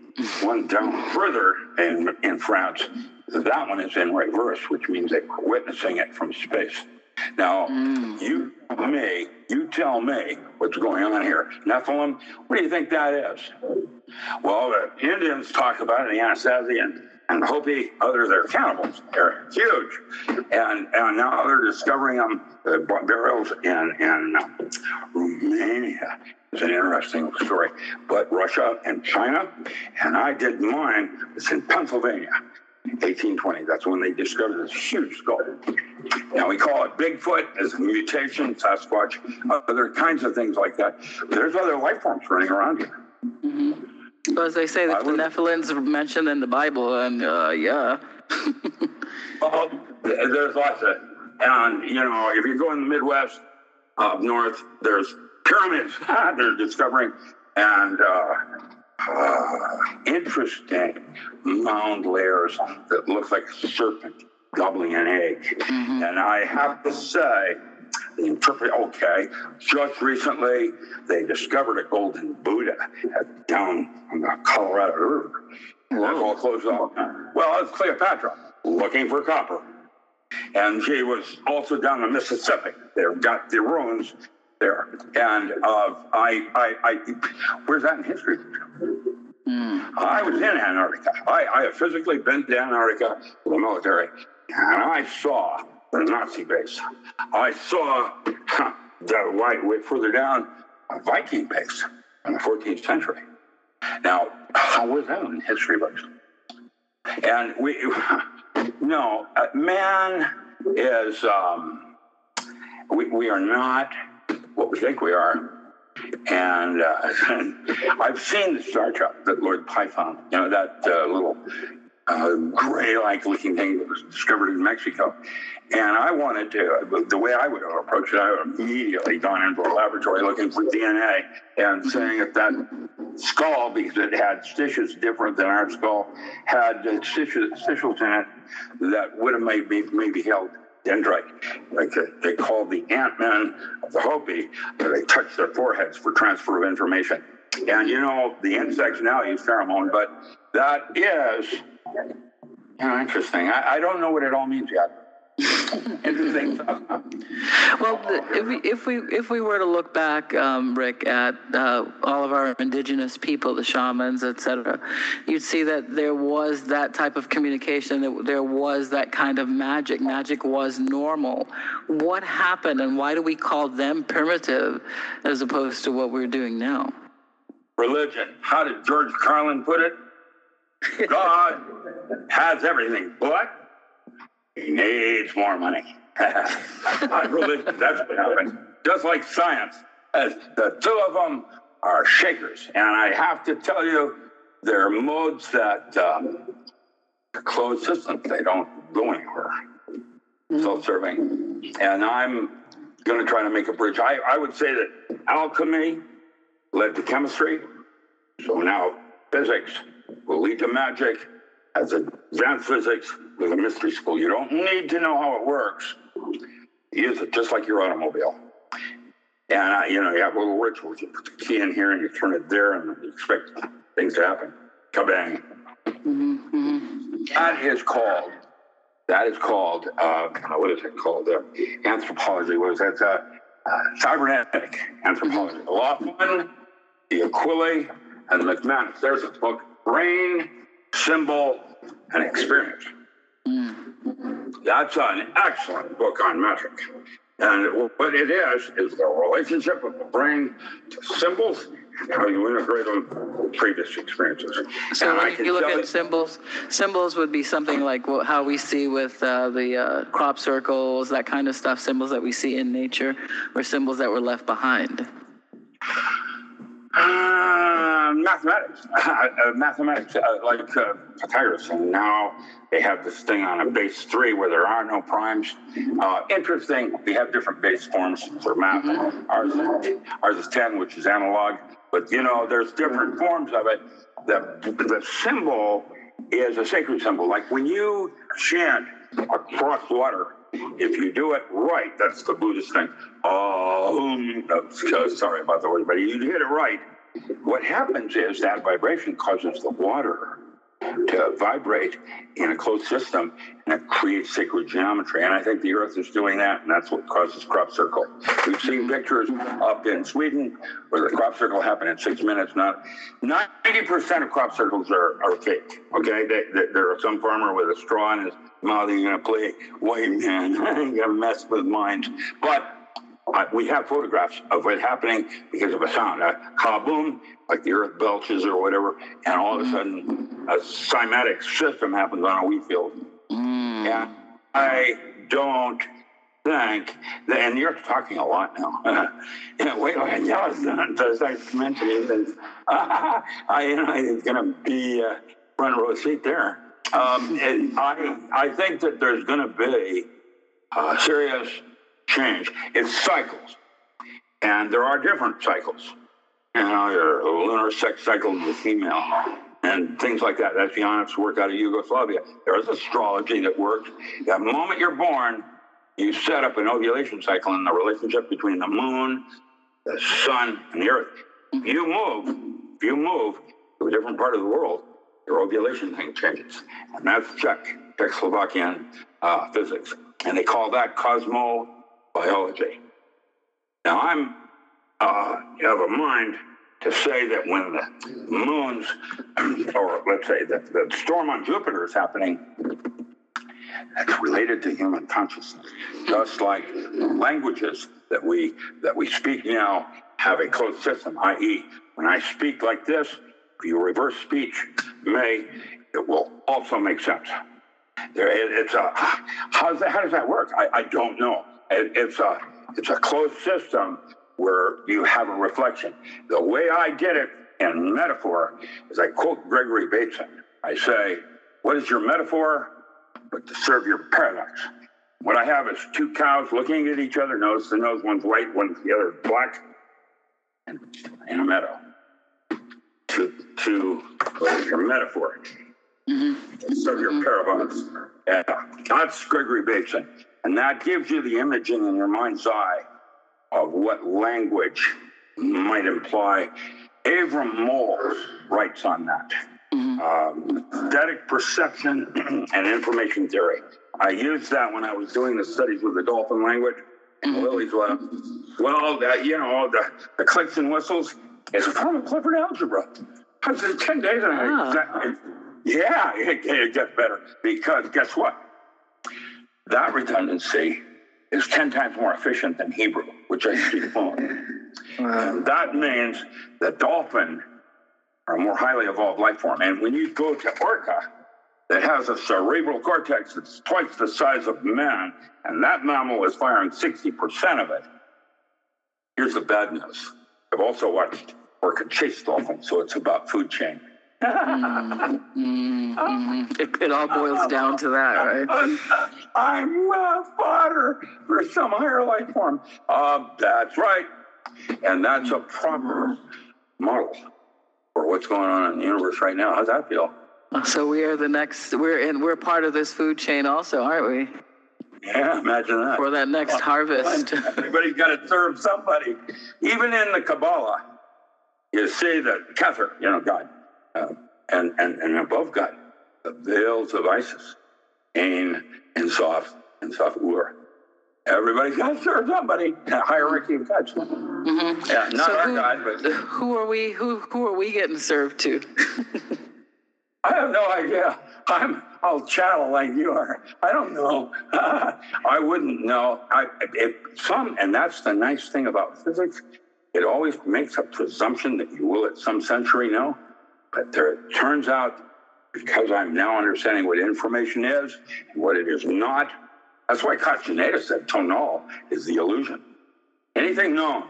one down further in, in France, that one is in reverse, which means they're witnessing it from space. Now, mm. you me, you tell me what's going on here. Nephilim, what do you think that is? Well, the Indians talk about it, the Anasazi and, and Hopi, others, they're cannibals. They're huge. And, and now they're discovering them, uh, burials in, in uh, Romania. It's an interesting story. But Russia and China, and I did mine, it's in Pennsylvania. 1820. That's when they discovered this huge skull. Now we call it Bigfoot as mutation, Sasquatch, other kinds of things like that. There's other life forms running around here. Mm-hmm. Well, as they say, the Nephilims are mentioned in the Bible, and uh, yeah. well, there's lots of, and you know, if you go in the Midwest, up north, there's pyramids they're discovering, and uh, uh, interesting mound layers that look like a serpent gobbling an egg. Mm-hmm. And I have to say, interpret okay. Just recently, they discovered a golden Buddha down on the Colorado River. That's all closed off. Well, it's Cleopatra looking for copper. And she was also down the Mississippi. They've got the ruins there. And uh, I, I, I, where's that in history? Mm. I was in Antarctica. I, I have physically been to Antarctica for the military, and I saw the Nazi base. I saw the right way further down a Viking base in the 14th century. Now, how was that in history books? And we, no, man is, um, we, we are not what we think we are. And uh, I've seen the Star Trek that Lord Python, you know, that uh, little uh, gray-like looking thing that was discovered in Mexico. And I wanted to, the way I would have approached it, I would have immediately gone into a laboratory looking for DNA and saying that that skull, because it had stitches different than our skull, had stitches, stitches in it that would have made me maybe held dendrite, like they call the Ant-Man of the Hopi, they touch their foreheads for transfer of information. And you know, the insects now use pheromone, but that is you know, interesting. I, I don't know what it all means yet. Interesting stuff. Well, if we if we if we were to look back, um, Rick, at uh, all of our indigenous people, the shamans, etc., you'd see that there was that type of communication. That there was that kind of magic. Magic was normal. What happened, and why do we call them primitive as opposed to what we're doing now? Religion. How did George Carlin put it? God has everything, but he needs more money. that's what happened. Just like science, as the two of them are shakers. And I have to tell you, they're modes that um, closed systems, they don't go anywhere. Mm-hmm. Self-serving. And I'm going to try to make a bridge. I, I would say that alchemy led to chemistry. So now physics will lead to magic as advanced physics with a mystery school. You don't need to know how it works. Use it just like your automobile. And, uh, you know, you have little rituals. You put the key in here and you turn it there and you expect things to happen. Kabang. Mm-hmm, mm-hmm. That is called, that is called, uh, what is it called? Uh, anthropology. What is that? Uh, uh, cybernetic anthropology. Mm-hmm. A lot of fun the Aquila, and the McManus. There's a book, Brain, Symbol, and Experience. That's an excellent book on metric. And what it is, is the relationship of the brain to symbols and how you integrate them with previous experiences. So and when you look at symbols, symbols would be something like how we see with uh, the uh, crop circles, that kind of stuff, symbols that we see in nature, or symbols that were left behind. Uh, mathematics, uh, mathematics, uh, like uh, Pythagoras, and now they have this thing on a base three where there are no primes. Uh, interesting. We have different base forms for math. Ours, is, ours is ten, which is analog, but you know, there's different forms of it. The the symbol is a sacred symbol. Like when you chant across water, if you do it right, that's the Buddhist thing. Um, sorry about the word, but you hit it right. What happens is that vibration causes the water to vibrate in a closed system and it creates sacred geometry. And I think the earth is doing that, and that's what causes crop circle. We've seen pictures up in Sweden where the crop circle happened in six minutes. Not 90% of crop circles are, are fake. Okay. They, they, there are some farmer with a straw in his mouth, he's going to play white man, he's going to mess with minds. But uh, we have photographs of it happening because of a sound, a kaboom, like the earth belches or whatever, and all of a sudden a cymatic system happens on a wheat field. And I don't think that, and you're talking a lot now. yeah, wait, wait, yeah, does I mention anything? I, you know, it's going to be uh, front row seat there. Um, and I, I think that there's going to be uh, serious change. It's cycles, and there are different cycles. You know, your lunar sex cycle of the female, and things like that. That's the honest work out of Yugoslavia. There is astrology that works. The moment you're born, you set up an ovulation cycle in the relationship between the moon, the sun, and the earth. If you move, if you move to a different part of the world, your ovulation thing changes. And that's Czech, Czechoslovakian uh, physics. And they call that cosmobiology. Now, I'm uh, of a mind to say that when the moons, or let's say that the storm on Jupiter is happening, that's related to human consciousness. Just like languages that we that we speak now have a closed system, i.e., when I speak like this, you reverse speech, may it will also make sense. There, it, it's a how does that, how does that work? I, I don't know. It, it's a it's a closed system where you have a reflection. The way I did it in metaphor is I quote Gregory Bateson. I say, "What is your metaphor?" But to serve your paradox. What I have is two cows looking at each other. Notice the nose one's white, one's the other black, and in a meadow. To to is your metaphor? Mm-hmm. serve your mm-hmm. paradox. Yeah, that's Gregory Bateson, and that gives you the imaging in your mind's eye of what language might imply. Avram Moles writes on that. Mm-hmm. Um, static perception and information theory. I used that when I was doing the studies with the dolphin language. And Lilly's lab. Well, that, you know, the, the clicks and whistles form of Clifford algebra. I was in 10 days and I, Ah. that- yeah, it, it gets better because guess what? That redundancy is 10 times more efficient than Hebrew, which I speak. And that means that dolphin are a more highly evolved life form. And when you go to orca, that has a cerebral cortex that's twice the size of man, and that mammal is firing 60% of it. Here's the bad news. I've also watched orca chase dolphins, so it's about food chain. It, it all boils down to that, right? I'm uh, fodder for some higher life form. Uh, that's right. And that's a proper model for what's going on in the universe right now. How's that feel? So we are the next. We're in. We're part of this food chain, also, aren't we? Yeah, imagine that. For that next harvest. Everybody's got to serve somebody. Even in the Kabbalah, you see that Kether, you know, God, uh, and, and, and above God, the veils of Isis, Ain, and Sof, and Sof Ur. everybody's got to serve somebody. Hierarchy of gods. Mm-hmm. Yeah, not so our who, God, but who are we? Who who are we getting served to? I have no idea. I'm I'll chattel like you are. I don't know. I wouldn't know. I if some, and that's the nice thing about physics. It always makes a presumption that you will at some century know, but there it turns out because I'm now understanding what information is and what it is not. That's why Castaneda said tonal is the illusion. Anything known,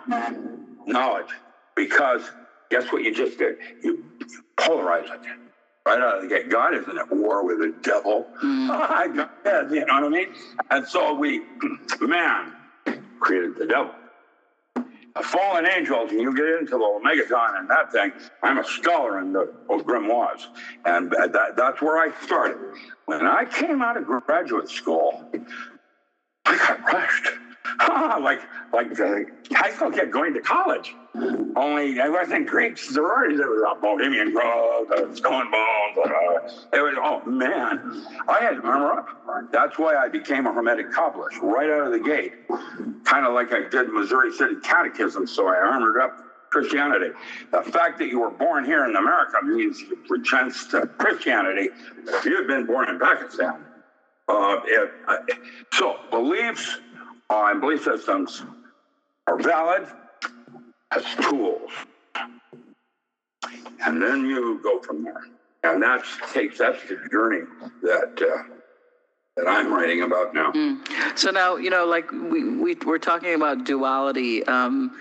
knowledge, because guess what you just did? You polarize it right out of the gate. God isn't at war with the devil. Mm. God, you know what I mean? And so we, man, created the devil. A fallen angels, and you get into the Omegaton and that thing. I'm a scholar in the grimoires, and that, that's where I started. When I came out of graduate school, I got rushed. Ah, like like the high school kid going to college. Only I wasn't Greek sororities. It was a Bohemian the Skull Bones. Uh, it was oh man, I had to armor up. That's why I became a hermetic kabbalist right out of the gate, kind of like I did Missouri City Catechism. So I armored up Christianity. The fact that you were born here in America means you present to Christianity. If you had been born in Pakistan, uh, it, uh, so beliefs and belief systems are valid as tools. And then you go from there. And that's takes that's the journey that uh, that I'm writing about now. Mm. So now, you know, like we, we we're talking about duality. Um,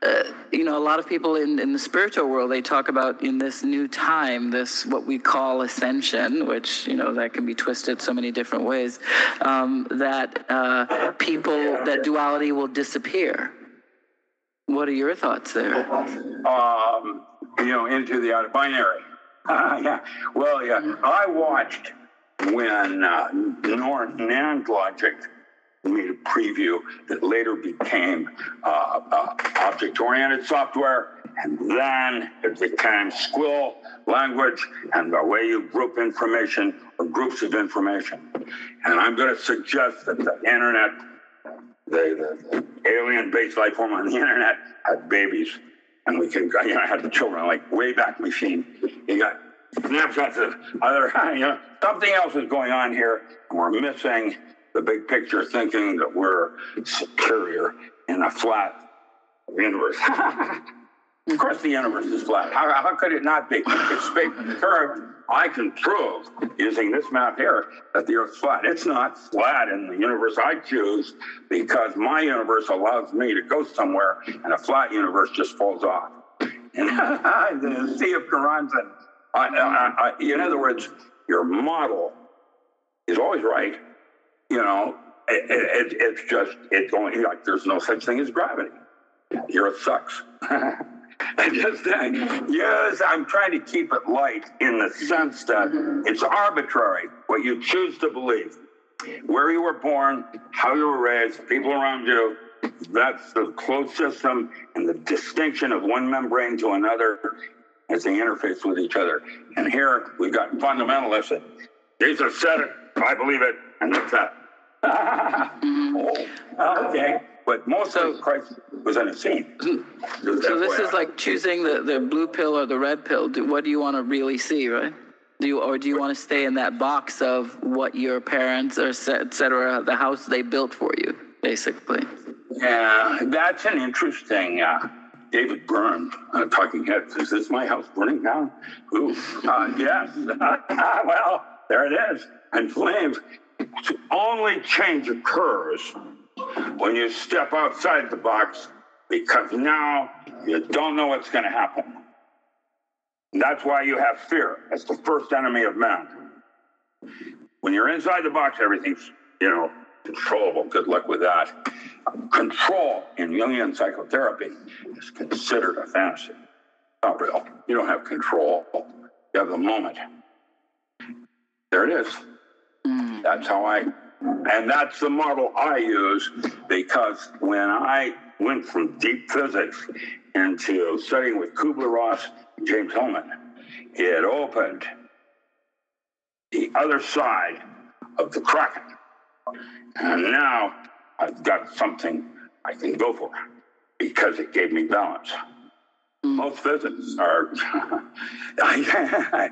uh, you know, a lot of people in, in the spiritual world, they talk about in this new time, this what we call ascension, which, you know, that can be twisted so many different ways, um, that uh, people, that duality will disappear. What are your thoughts there? Um, you know, into the out binary. Uh, yeah. Well, yeah. I watched when uh, NAND logic made a preview that later became uh, uh, object-oriented software, and then it became SQL language and the way you group information or groups of information. And I'm going to suggest that the internet, the, the, the alien-based life form on the internet, had babies, and we can, you know, I had the children like Wayback Machine. You got snapshots of other, you know, something else is going on here, we're missing the big picture thinking that we're superior in a flat universe. of course, the universe is flat. How, how could it not be? It's space curved. I can prove using this map here that the Earth's flat. It's not flat in the universe I choose because my universe allows me to go somewhere, and a flat universe just falls off. And the Sea of Charon's I, I, I, in other words, your model is always right you know, it, it, it's just, it's only like there's no such thing as gravity. The earth sucks. I just think, yes, I'm trying to keep it light in the sense that it's arbitrary what you choose to believe. Where you were born, how you were raised, people around you, that's the closed system and the distinction of one membrane to another as they interface with each other. And here we've got fundamentalists. Jesus said it, I believe it, and that's that. oh, okay. But most so, of Christ was scene. So this is like choosing the, the blue pill or the red pill. Do, what do you want to really see, right? Do you, or do you want to stay in that box of what your parents or et cetera, the house they built for you, basically? Yeah, that's an interesting. Uh, David Byrne, uh, Talking Heads, is this my house burning down? Ooh, uh, yes. well, there it is. And flames only change occurs when you step outside the box because now you don't know what's going to happen. And that's why you have fear. That's the first enemy of man. When you're inside the box, everything's, you know, controllable. Good luck with that. Control in Jungian psychotherapy is considered a fantasy. Not real. You don't have control. You have the moment. There it is. Hmm. That's how I, and that's the model I use because when I went from deep physics into studying with Kubler Ross and James Hillman, it opened the other side of the Kraken. And now I've got something I can go for because it gave me balance. Mm. Most visits are, I,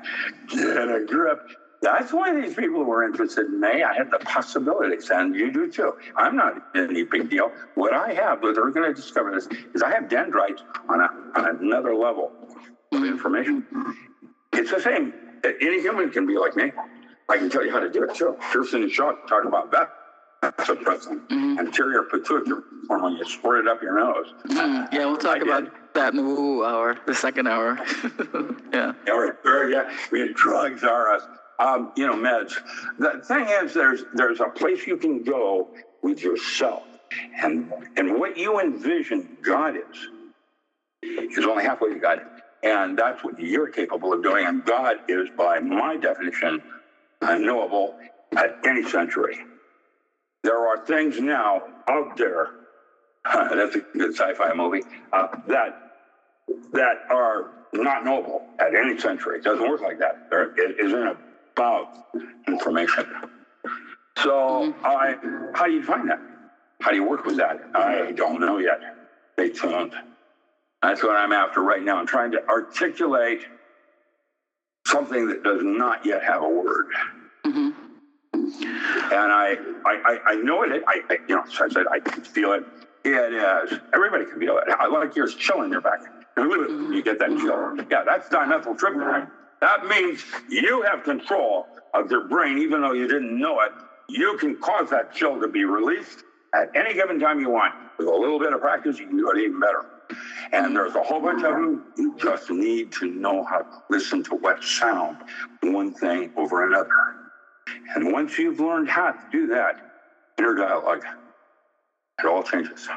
get a grip. That's why these people were interested in me. I had the possibilities, and you do too. I'm not any big deal. What I have, but they're going to discover this, is I have dendrites on, a, on another level of information. It's the same. Any human can be like me. I can tell you how to do it too. Kirsten Shaw talk about that suppressant, mm-hmm. anterior pituitary hormone. You squirt it up your nose. Mm, yeah, we'll talk I about did. that in the woo hour, the second hour. yeah. Yeah, right. yeah. We drugs are us. Um, you know, meds. The thing is, there's there's a place you can go with yourself, and and what you envision God is is only halfway to God, and that's what you're capable of doing. And God is, by my definition, unknowable at any century. There are things now out there. that's a good sci-fi movie. Uh, that that are not knowable at any century. It doesn't work like that. There, it isn't about information. So, mm-hmm. I, how do you find that? How do you work with that? I don't know yet. Stay tuned. That's what I'm after right now. I'm trying to articulate something that does not yet have a word. Mm-hmm. And I, I, I know it. I, I, you know, so I said I can feel it. It is. Everybody can feel it. I like yours chill in your back. You get that chill. Yeah, that's dimethyltryptamine. That means you have control of your brain, even though you didn't know it. You can cause that chill to be released at any given time you want. With a little bit of practice, you can do it even better. And there's a whole bunch of them. You just need to know how to listen to what sound one thing over another. And once you've learned how to do that, inner dialogue, it all changes.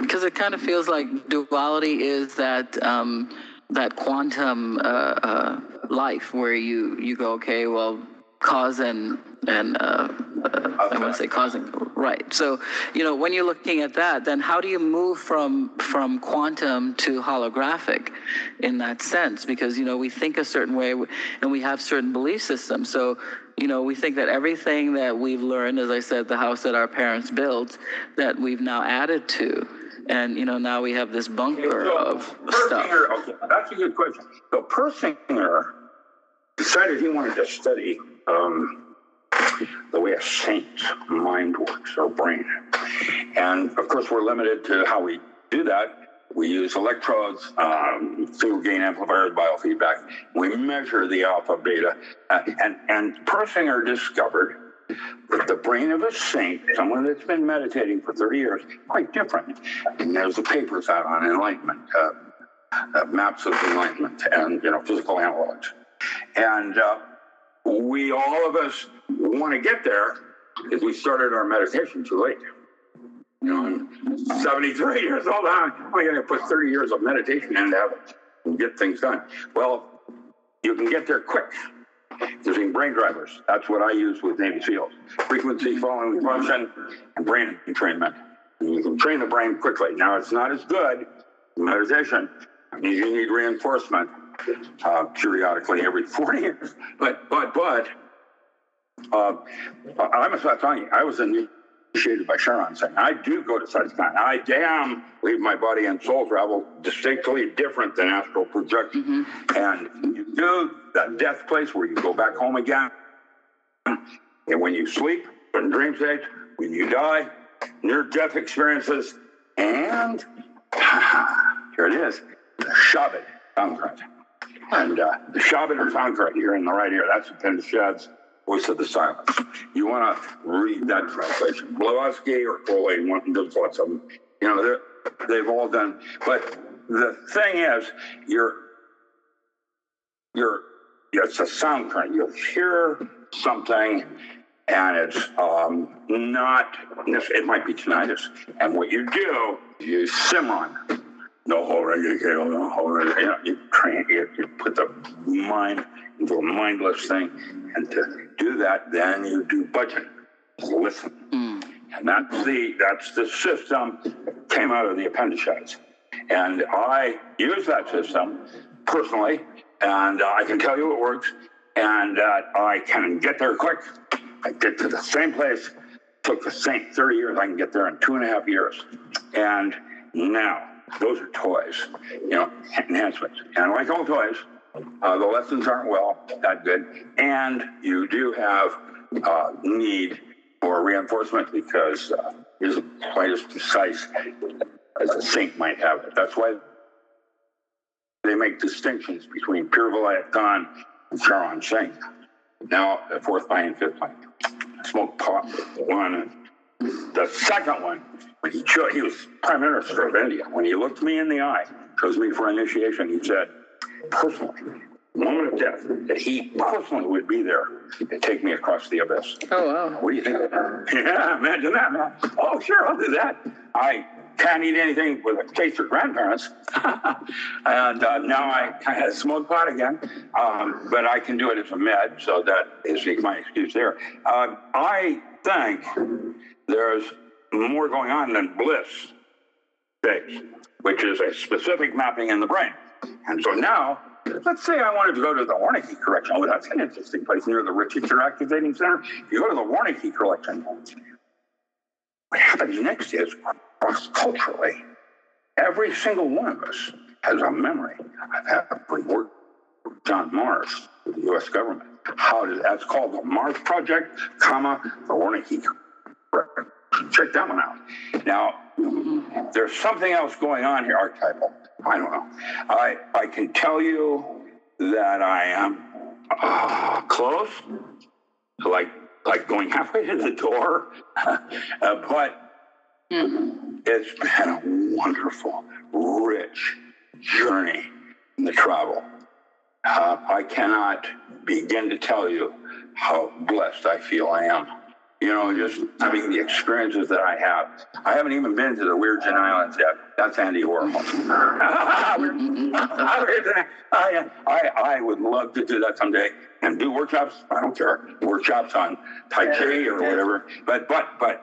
Because it kind of feels like duality is that um, that quantum uh, uh, life where you you go, okay, well, cause and and uh, uh, I want to say causing right. So you know when you're looking at that, then how do you move from from quantum to holographic in that sense? Because you know we think a certain way and we have certain belief systems. So you know we think that everything that we've learned, as I said, the house that our parents built, that we've now added to. And you know now we have this bunker so, of stuff. Okay, that's a good question. So Persinger decided he wanted to study um, the way a saint's mind works, or brain. And of course, we're limited to how we do that. We use electrodes, um, single gain amplifiers, biofeedback. We measure the alpha beta. Uh, and, and Persinger discovered that the brain of a saint, someone that's been meditating for 30 years, quite different. And there's the papers out on enlightenment, uh, uh, maps of enlightenment, and you know physical analogs. And uh, we, all of us, want to get there because we started our meditation too late. You know, I'm 73 years old. I'm going to put 30 years of meditation into it and get things done. Well, you can get there quick using brain drivers. That's what I use with Navy SEALs. Frequency following function and brain entrainment. And you can train the brain quickly. Now, it's not as good meditation. It means you need reinforcement uh, periodically every 40 years. But, but, but, uh, I must have telling you, I was initiated by Charan Singh, I do go to Satsang. I damn leave my body and soul travel distinctly different than astral projection. Mm-hmm. And you do that death place where you go back home again. And when you sleep, in dream state, when you die, near death experiences, and here it is, the Shabbat Concrete. And uh, the Shabbat or Concrete here in the right ear, that's the Shad's voice of the silence. You want to read that translation. Blavatsky or Foley, one, there's lots of them. You know, they've all done. But the thing is, you're, you're, it's a sound current. You hear something and it's um, not, it might be tinnitus. And what you do, you Simran no horror, no horror. You, know, you train, you, you put the mind into a mindless thing, and to do that, then you do bhajan. Listen, mm. and that's the that's the system that came out of the appendicitis, and I use that system personally, and I can tell you it works, and that uh, I can get there quick. I get to the same place took the same 30 years. I can get there in two and a half years. And now, those are toys, you know, enhancements. And like all toys, uh, the lessons aren't well that good. And you do have uh, need for reinforcement because uh, isn't quite as precise as a sink might have it. That's why they make distinctions between Pir Vilayat Khan and Charan Singh. Now, the fourth line and fifth line. Smoke pot one. The second one, when he, cho- he was Prime Minister of India, when he looked me in the eye, chose me for initiation, he said, personally, moment of death, that he personally would be there to take me across the abyss. Oh, wow. What do you think? Yeah, imagine that, man. Oh, sure, I'll do that. I can't eat anything with a taste of grandparents. and uh, now I kind of smoke pot again, um, but I can do it as a med, so that is my excuse there. Um, I think there's more going on than bliss phase, which is a specific mapping in the brain. And so now, let's say I wanted to go to the Wernicke correction. Oh, that's an interesting place near the Richardson Activating Center. If you go to the Wernicke correction, what happens next is cross culturally, every single one of us has a memory of having worked with John Mars with the U.S. government. How does that's called the Mars Project, comma the Wernicke. correction. Check that one out. Now, there's something else going on here, archetypal. I don't know. I I can tell you that I am uh, close, like like going halfway to the door, uh, but it's been a wonderful, rich journey in the travel. Uh, I cannot begin to tell you how blessed I feel I am. You know, just having the experiences that I have. I haven't even been to the Virgin Islands yet. That's Andy Warhol. I, I, I would love to do that someday and do workshops. I don't care. Workshops on Tai Chi or whatever. But, but, but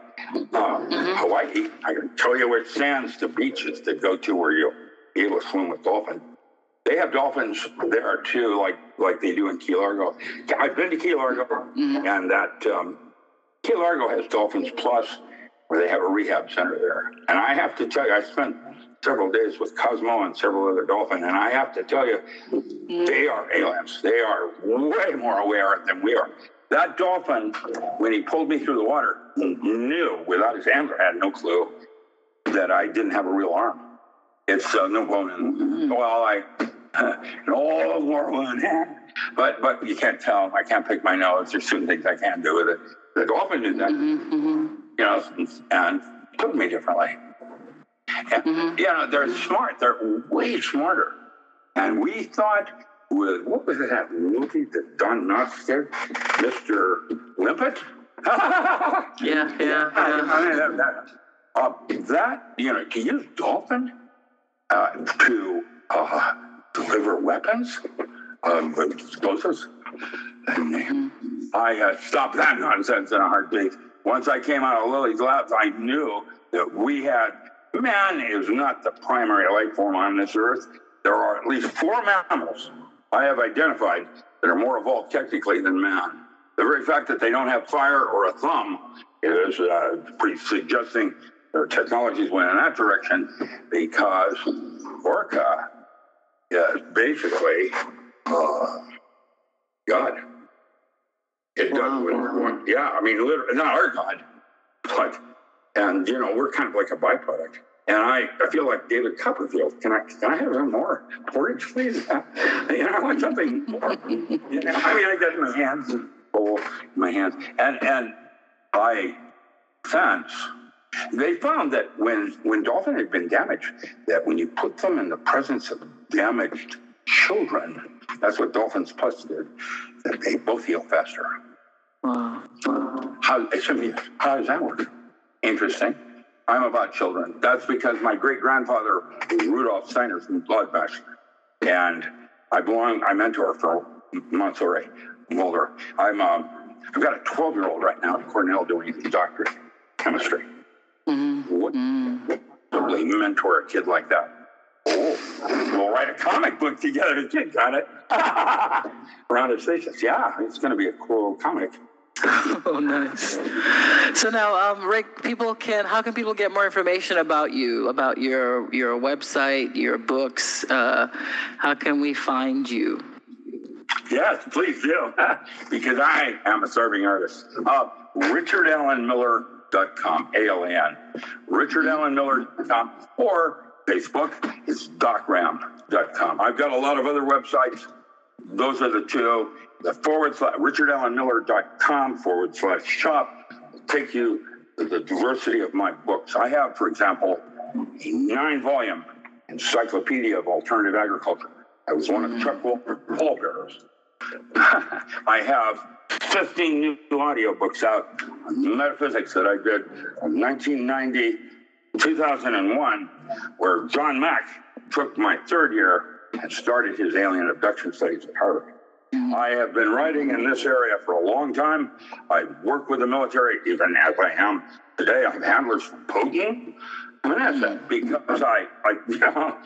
uh, Hawaii, I can tell you where it stands the beaches to go to where you'll be able to swim with dolphins. They have dolphins there too, like like they do in Key Largo. I've been to Key Largo, and that um, Key Largo has Dolphins Plus, where they have a rehab center there. And I have to tell you, I spent several days with Cosmo and several other dolphins, and I have to tell you, they are aliens. They are way more aware than we are. That dolphin, when he pulled me through the water, knew without his I had no clue that I didn't have a real arm. It's uh, no bone. Well, I no more one hand, but but you can't tell. I can't pick my nose. There's certain things I can't do with it. The dolphin did that, you know, and took me differently. And, You know, they're smart. They're way smarter. And we thought with what was it that movie that Don Knotts did, Mister Limpet? Yeah, yeah, yeah. I mean, that, that, uh, that, you know, to use dolphin uh, to uh, deliver weapons, um, explosives. And I uh, stopped that nonsense in a heartbeat. Once I came out of Lilly's labs, I knew that we had man is not the primary life form on this earth. There are at least four mammals I have identified that are more evolved technically than man. The very fact that they don't have fire or a thumb is uh, pretty suggesting their technologies went in that direction because orca is basically uh, God. It does wants. Yeah, I mean, literally, not our God, but, and, you know, we're kind of like a byproduct. And I, I feel like David Copperfield. Can I can I have some more porridge, please? you know, I want something more. You know, I mean, I got my hands full, oh, my hands, and and I sense they found that when when dolphin had been damaged, that when you put them in the presence of damaged children, that's what dolphins plus did, that they both heal faster. Wow. How, I mean, how does that work? Interesting. I'm about children. That's because my great grandfather was Rudolf Steiner from Bloodbash. And I belong, I mentor for Montessori Mulder. I'm, um, I've got a 12 year old right now at Cornell doing his doctorate in chemistry. What probably mentor a kid like that? Oh, we'll write a comic book together. The kid got it. Around his thesis. Yeah, it's going to be a cool comic. oh, nice. So now, um, Rick, people can. How can people get more information about you, about your your website, your books? Uh, how can we find you? Yes, please do, because I am a serving artist. Uh, RichardAlanMiller.com, A-L-A-N. RichardAlanMiller.com, or Facebook is DocRam.com. I've got a lot of other websites. Those are the two. The forward slash RichardAlanMiller.com forward slash shop will take you to the diversity of my books. I have, for example, a nine volume encyclopedia of alternative agriculture. I was one of mm. Chuck Walker's pallbearers. I have 15 new audiobooks out on metaphysics that I did from 1990 2001, where John Mack took my third year and started his alien abduction studies at Harvard. I have been writing in this area for a long time. I work with the military, even as I am today. I'm handlers for Putin. I mean, that's it, because I, I, you know,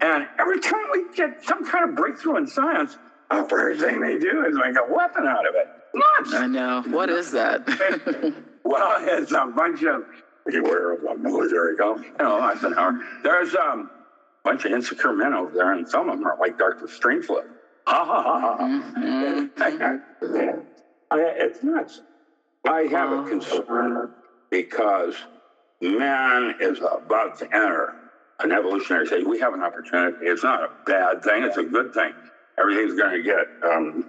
and every time we get some kind of breakthrough in science, the first thing they do is make a weapon out of it. Nuts! I know. What is that? well, it's a bunch of, beware of the military comes. You know, Eisenhower. There's um, a bunch of insecure men over there, and some of them are like Dr. Strangelove. Ha ha ha ha. Mm-hmm. I, it's nuts. I have a concern because man is about to enter an evolutionary stage. We have an opportunity. It's not a bad thing. It's a good thing. Everything's going to get, um,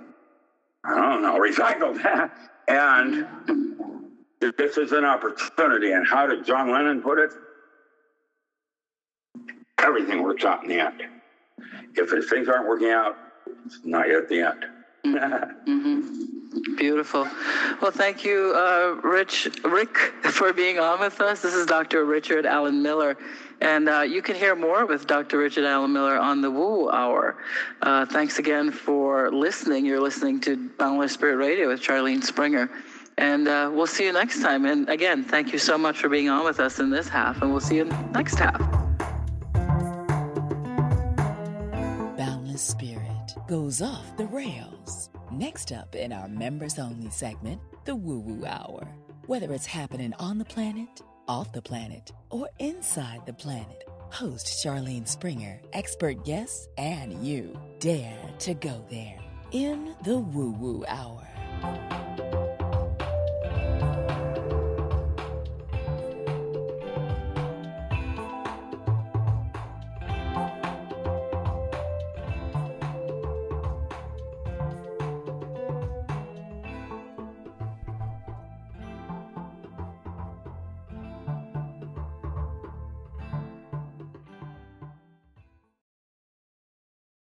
I don't know, recycled. and this is an opportunity. And how did John Lennon put it? Everything works out in the end. If things aren't working out, it's not yet the end. Mm-hmm. Beautiful. Well, thank you, uh, Rich, Rick, for being on with us. This is Dr. Richard Alan Miller, and uh, you can hear more with Dr. Richard Alan Miller on the Woo Hour. Uh, thanks again for listening. You're listening to Boundless Spirit Radio with Charlene Springer. And uh, we'll see you next time. And again, thank you so much for being on with us in this half, and we'll see you next half. Goes off the rails. Next up in our members only segment, the Woo Woo Hour. Whether it's happening on the planet, off the planet, or inside the planet, host Charlene Springer, expert guests, and you dare to go there in the Woo Woo Hour.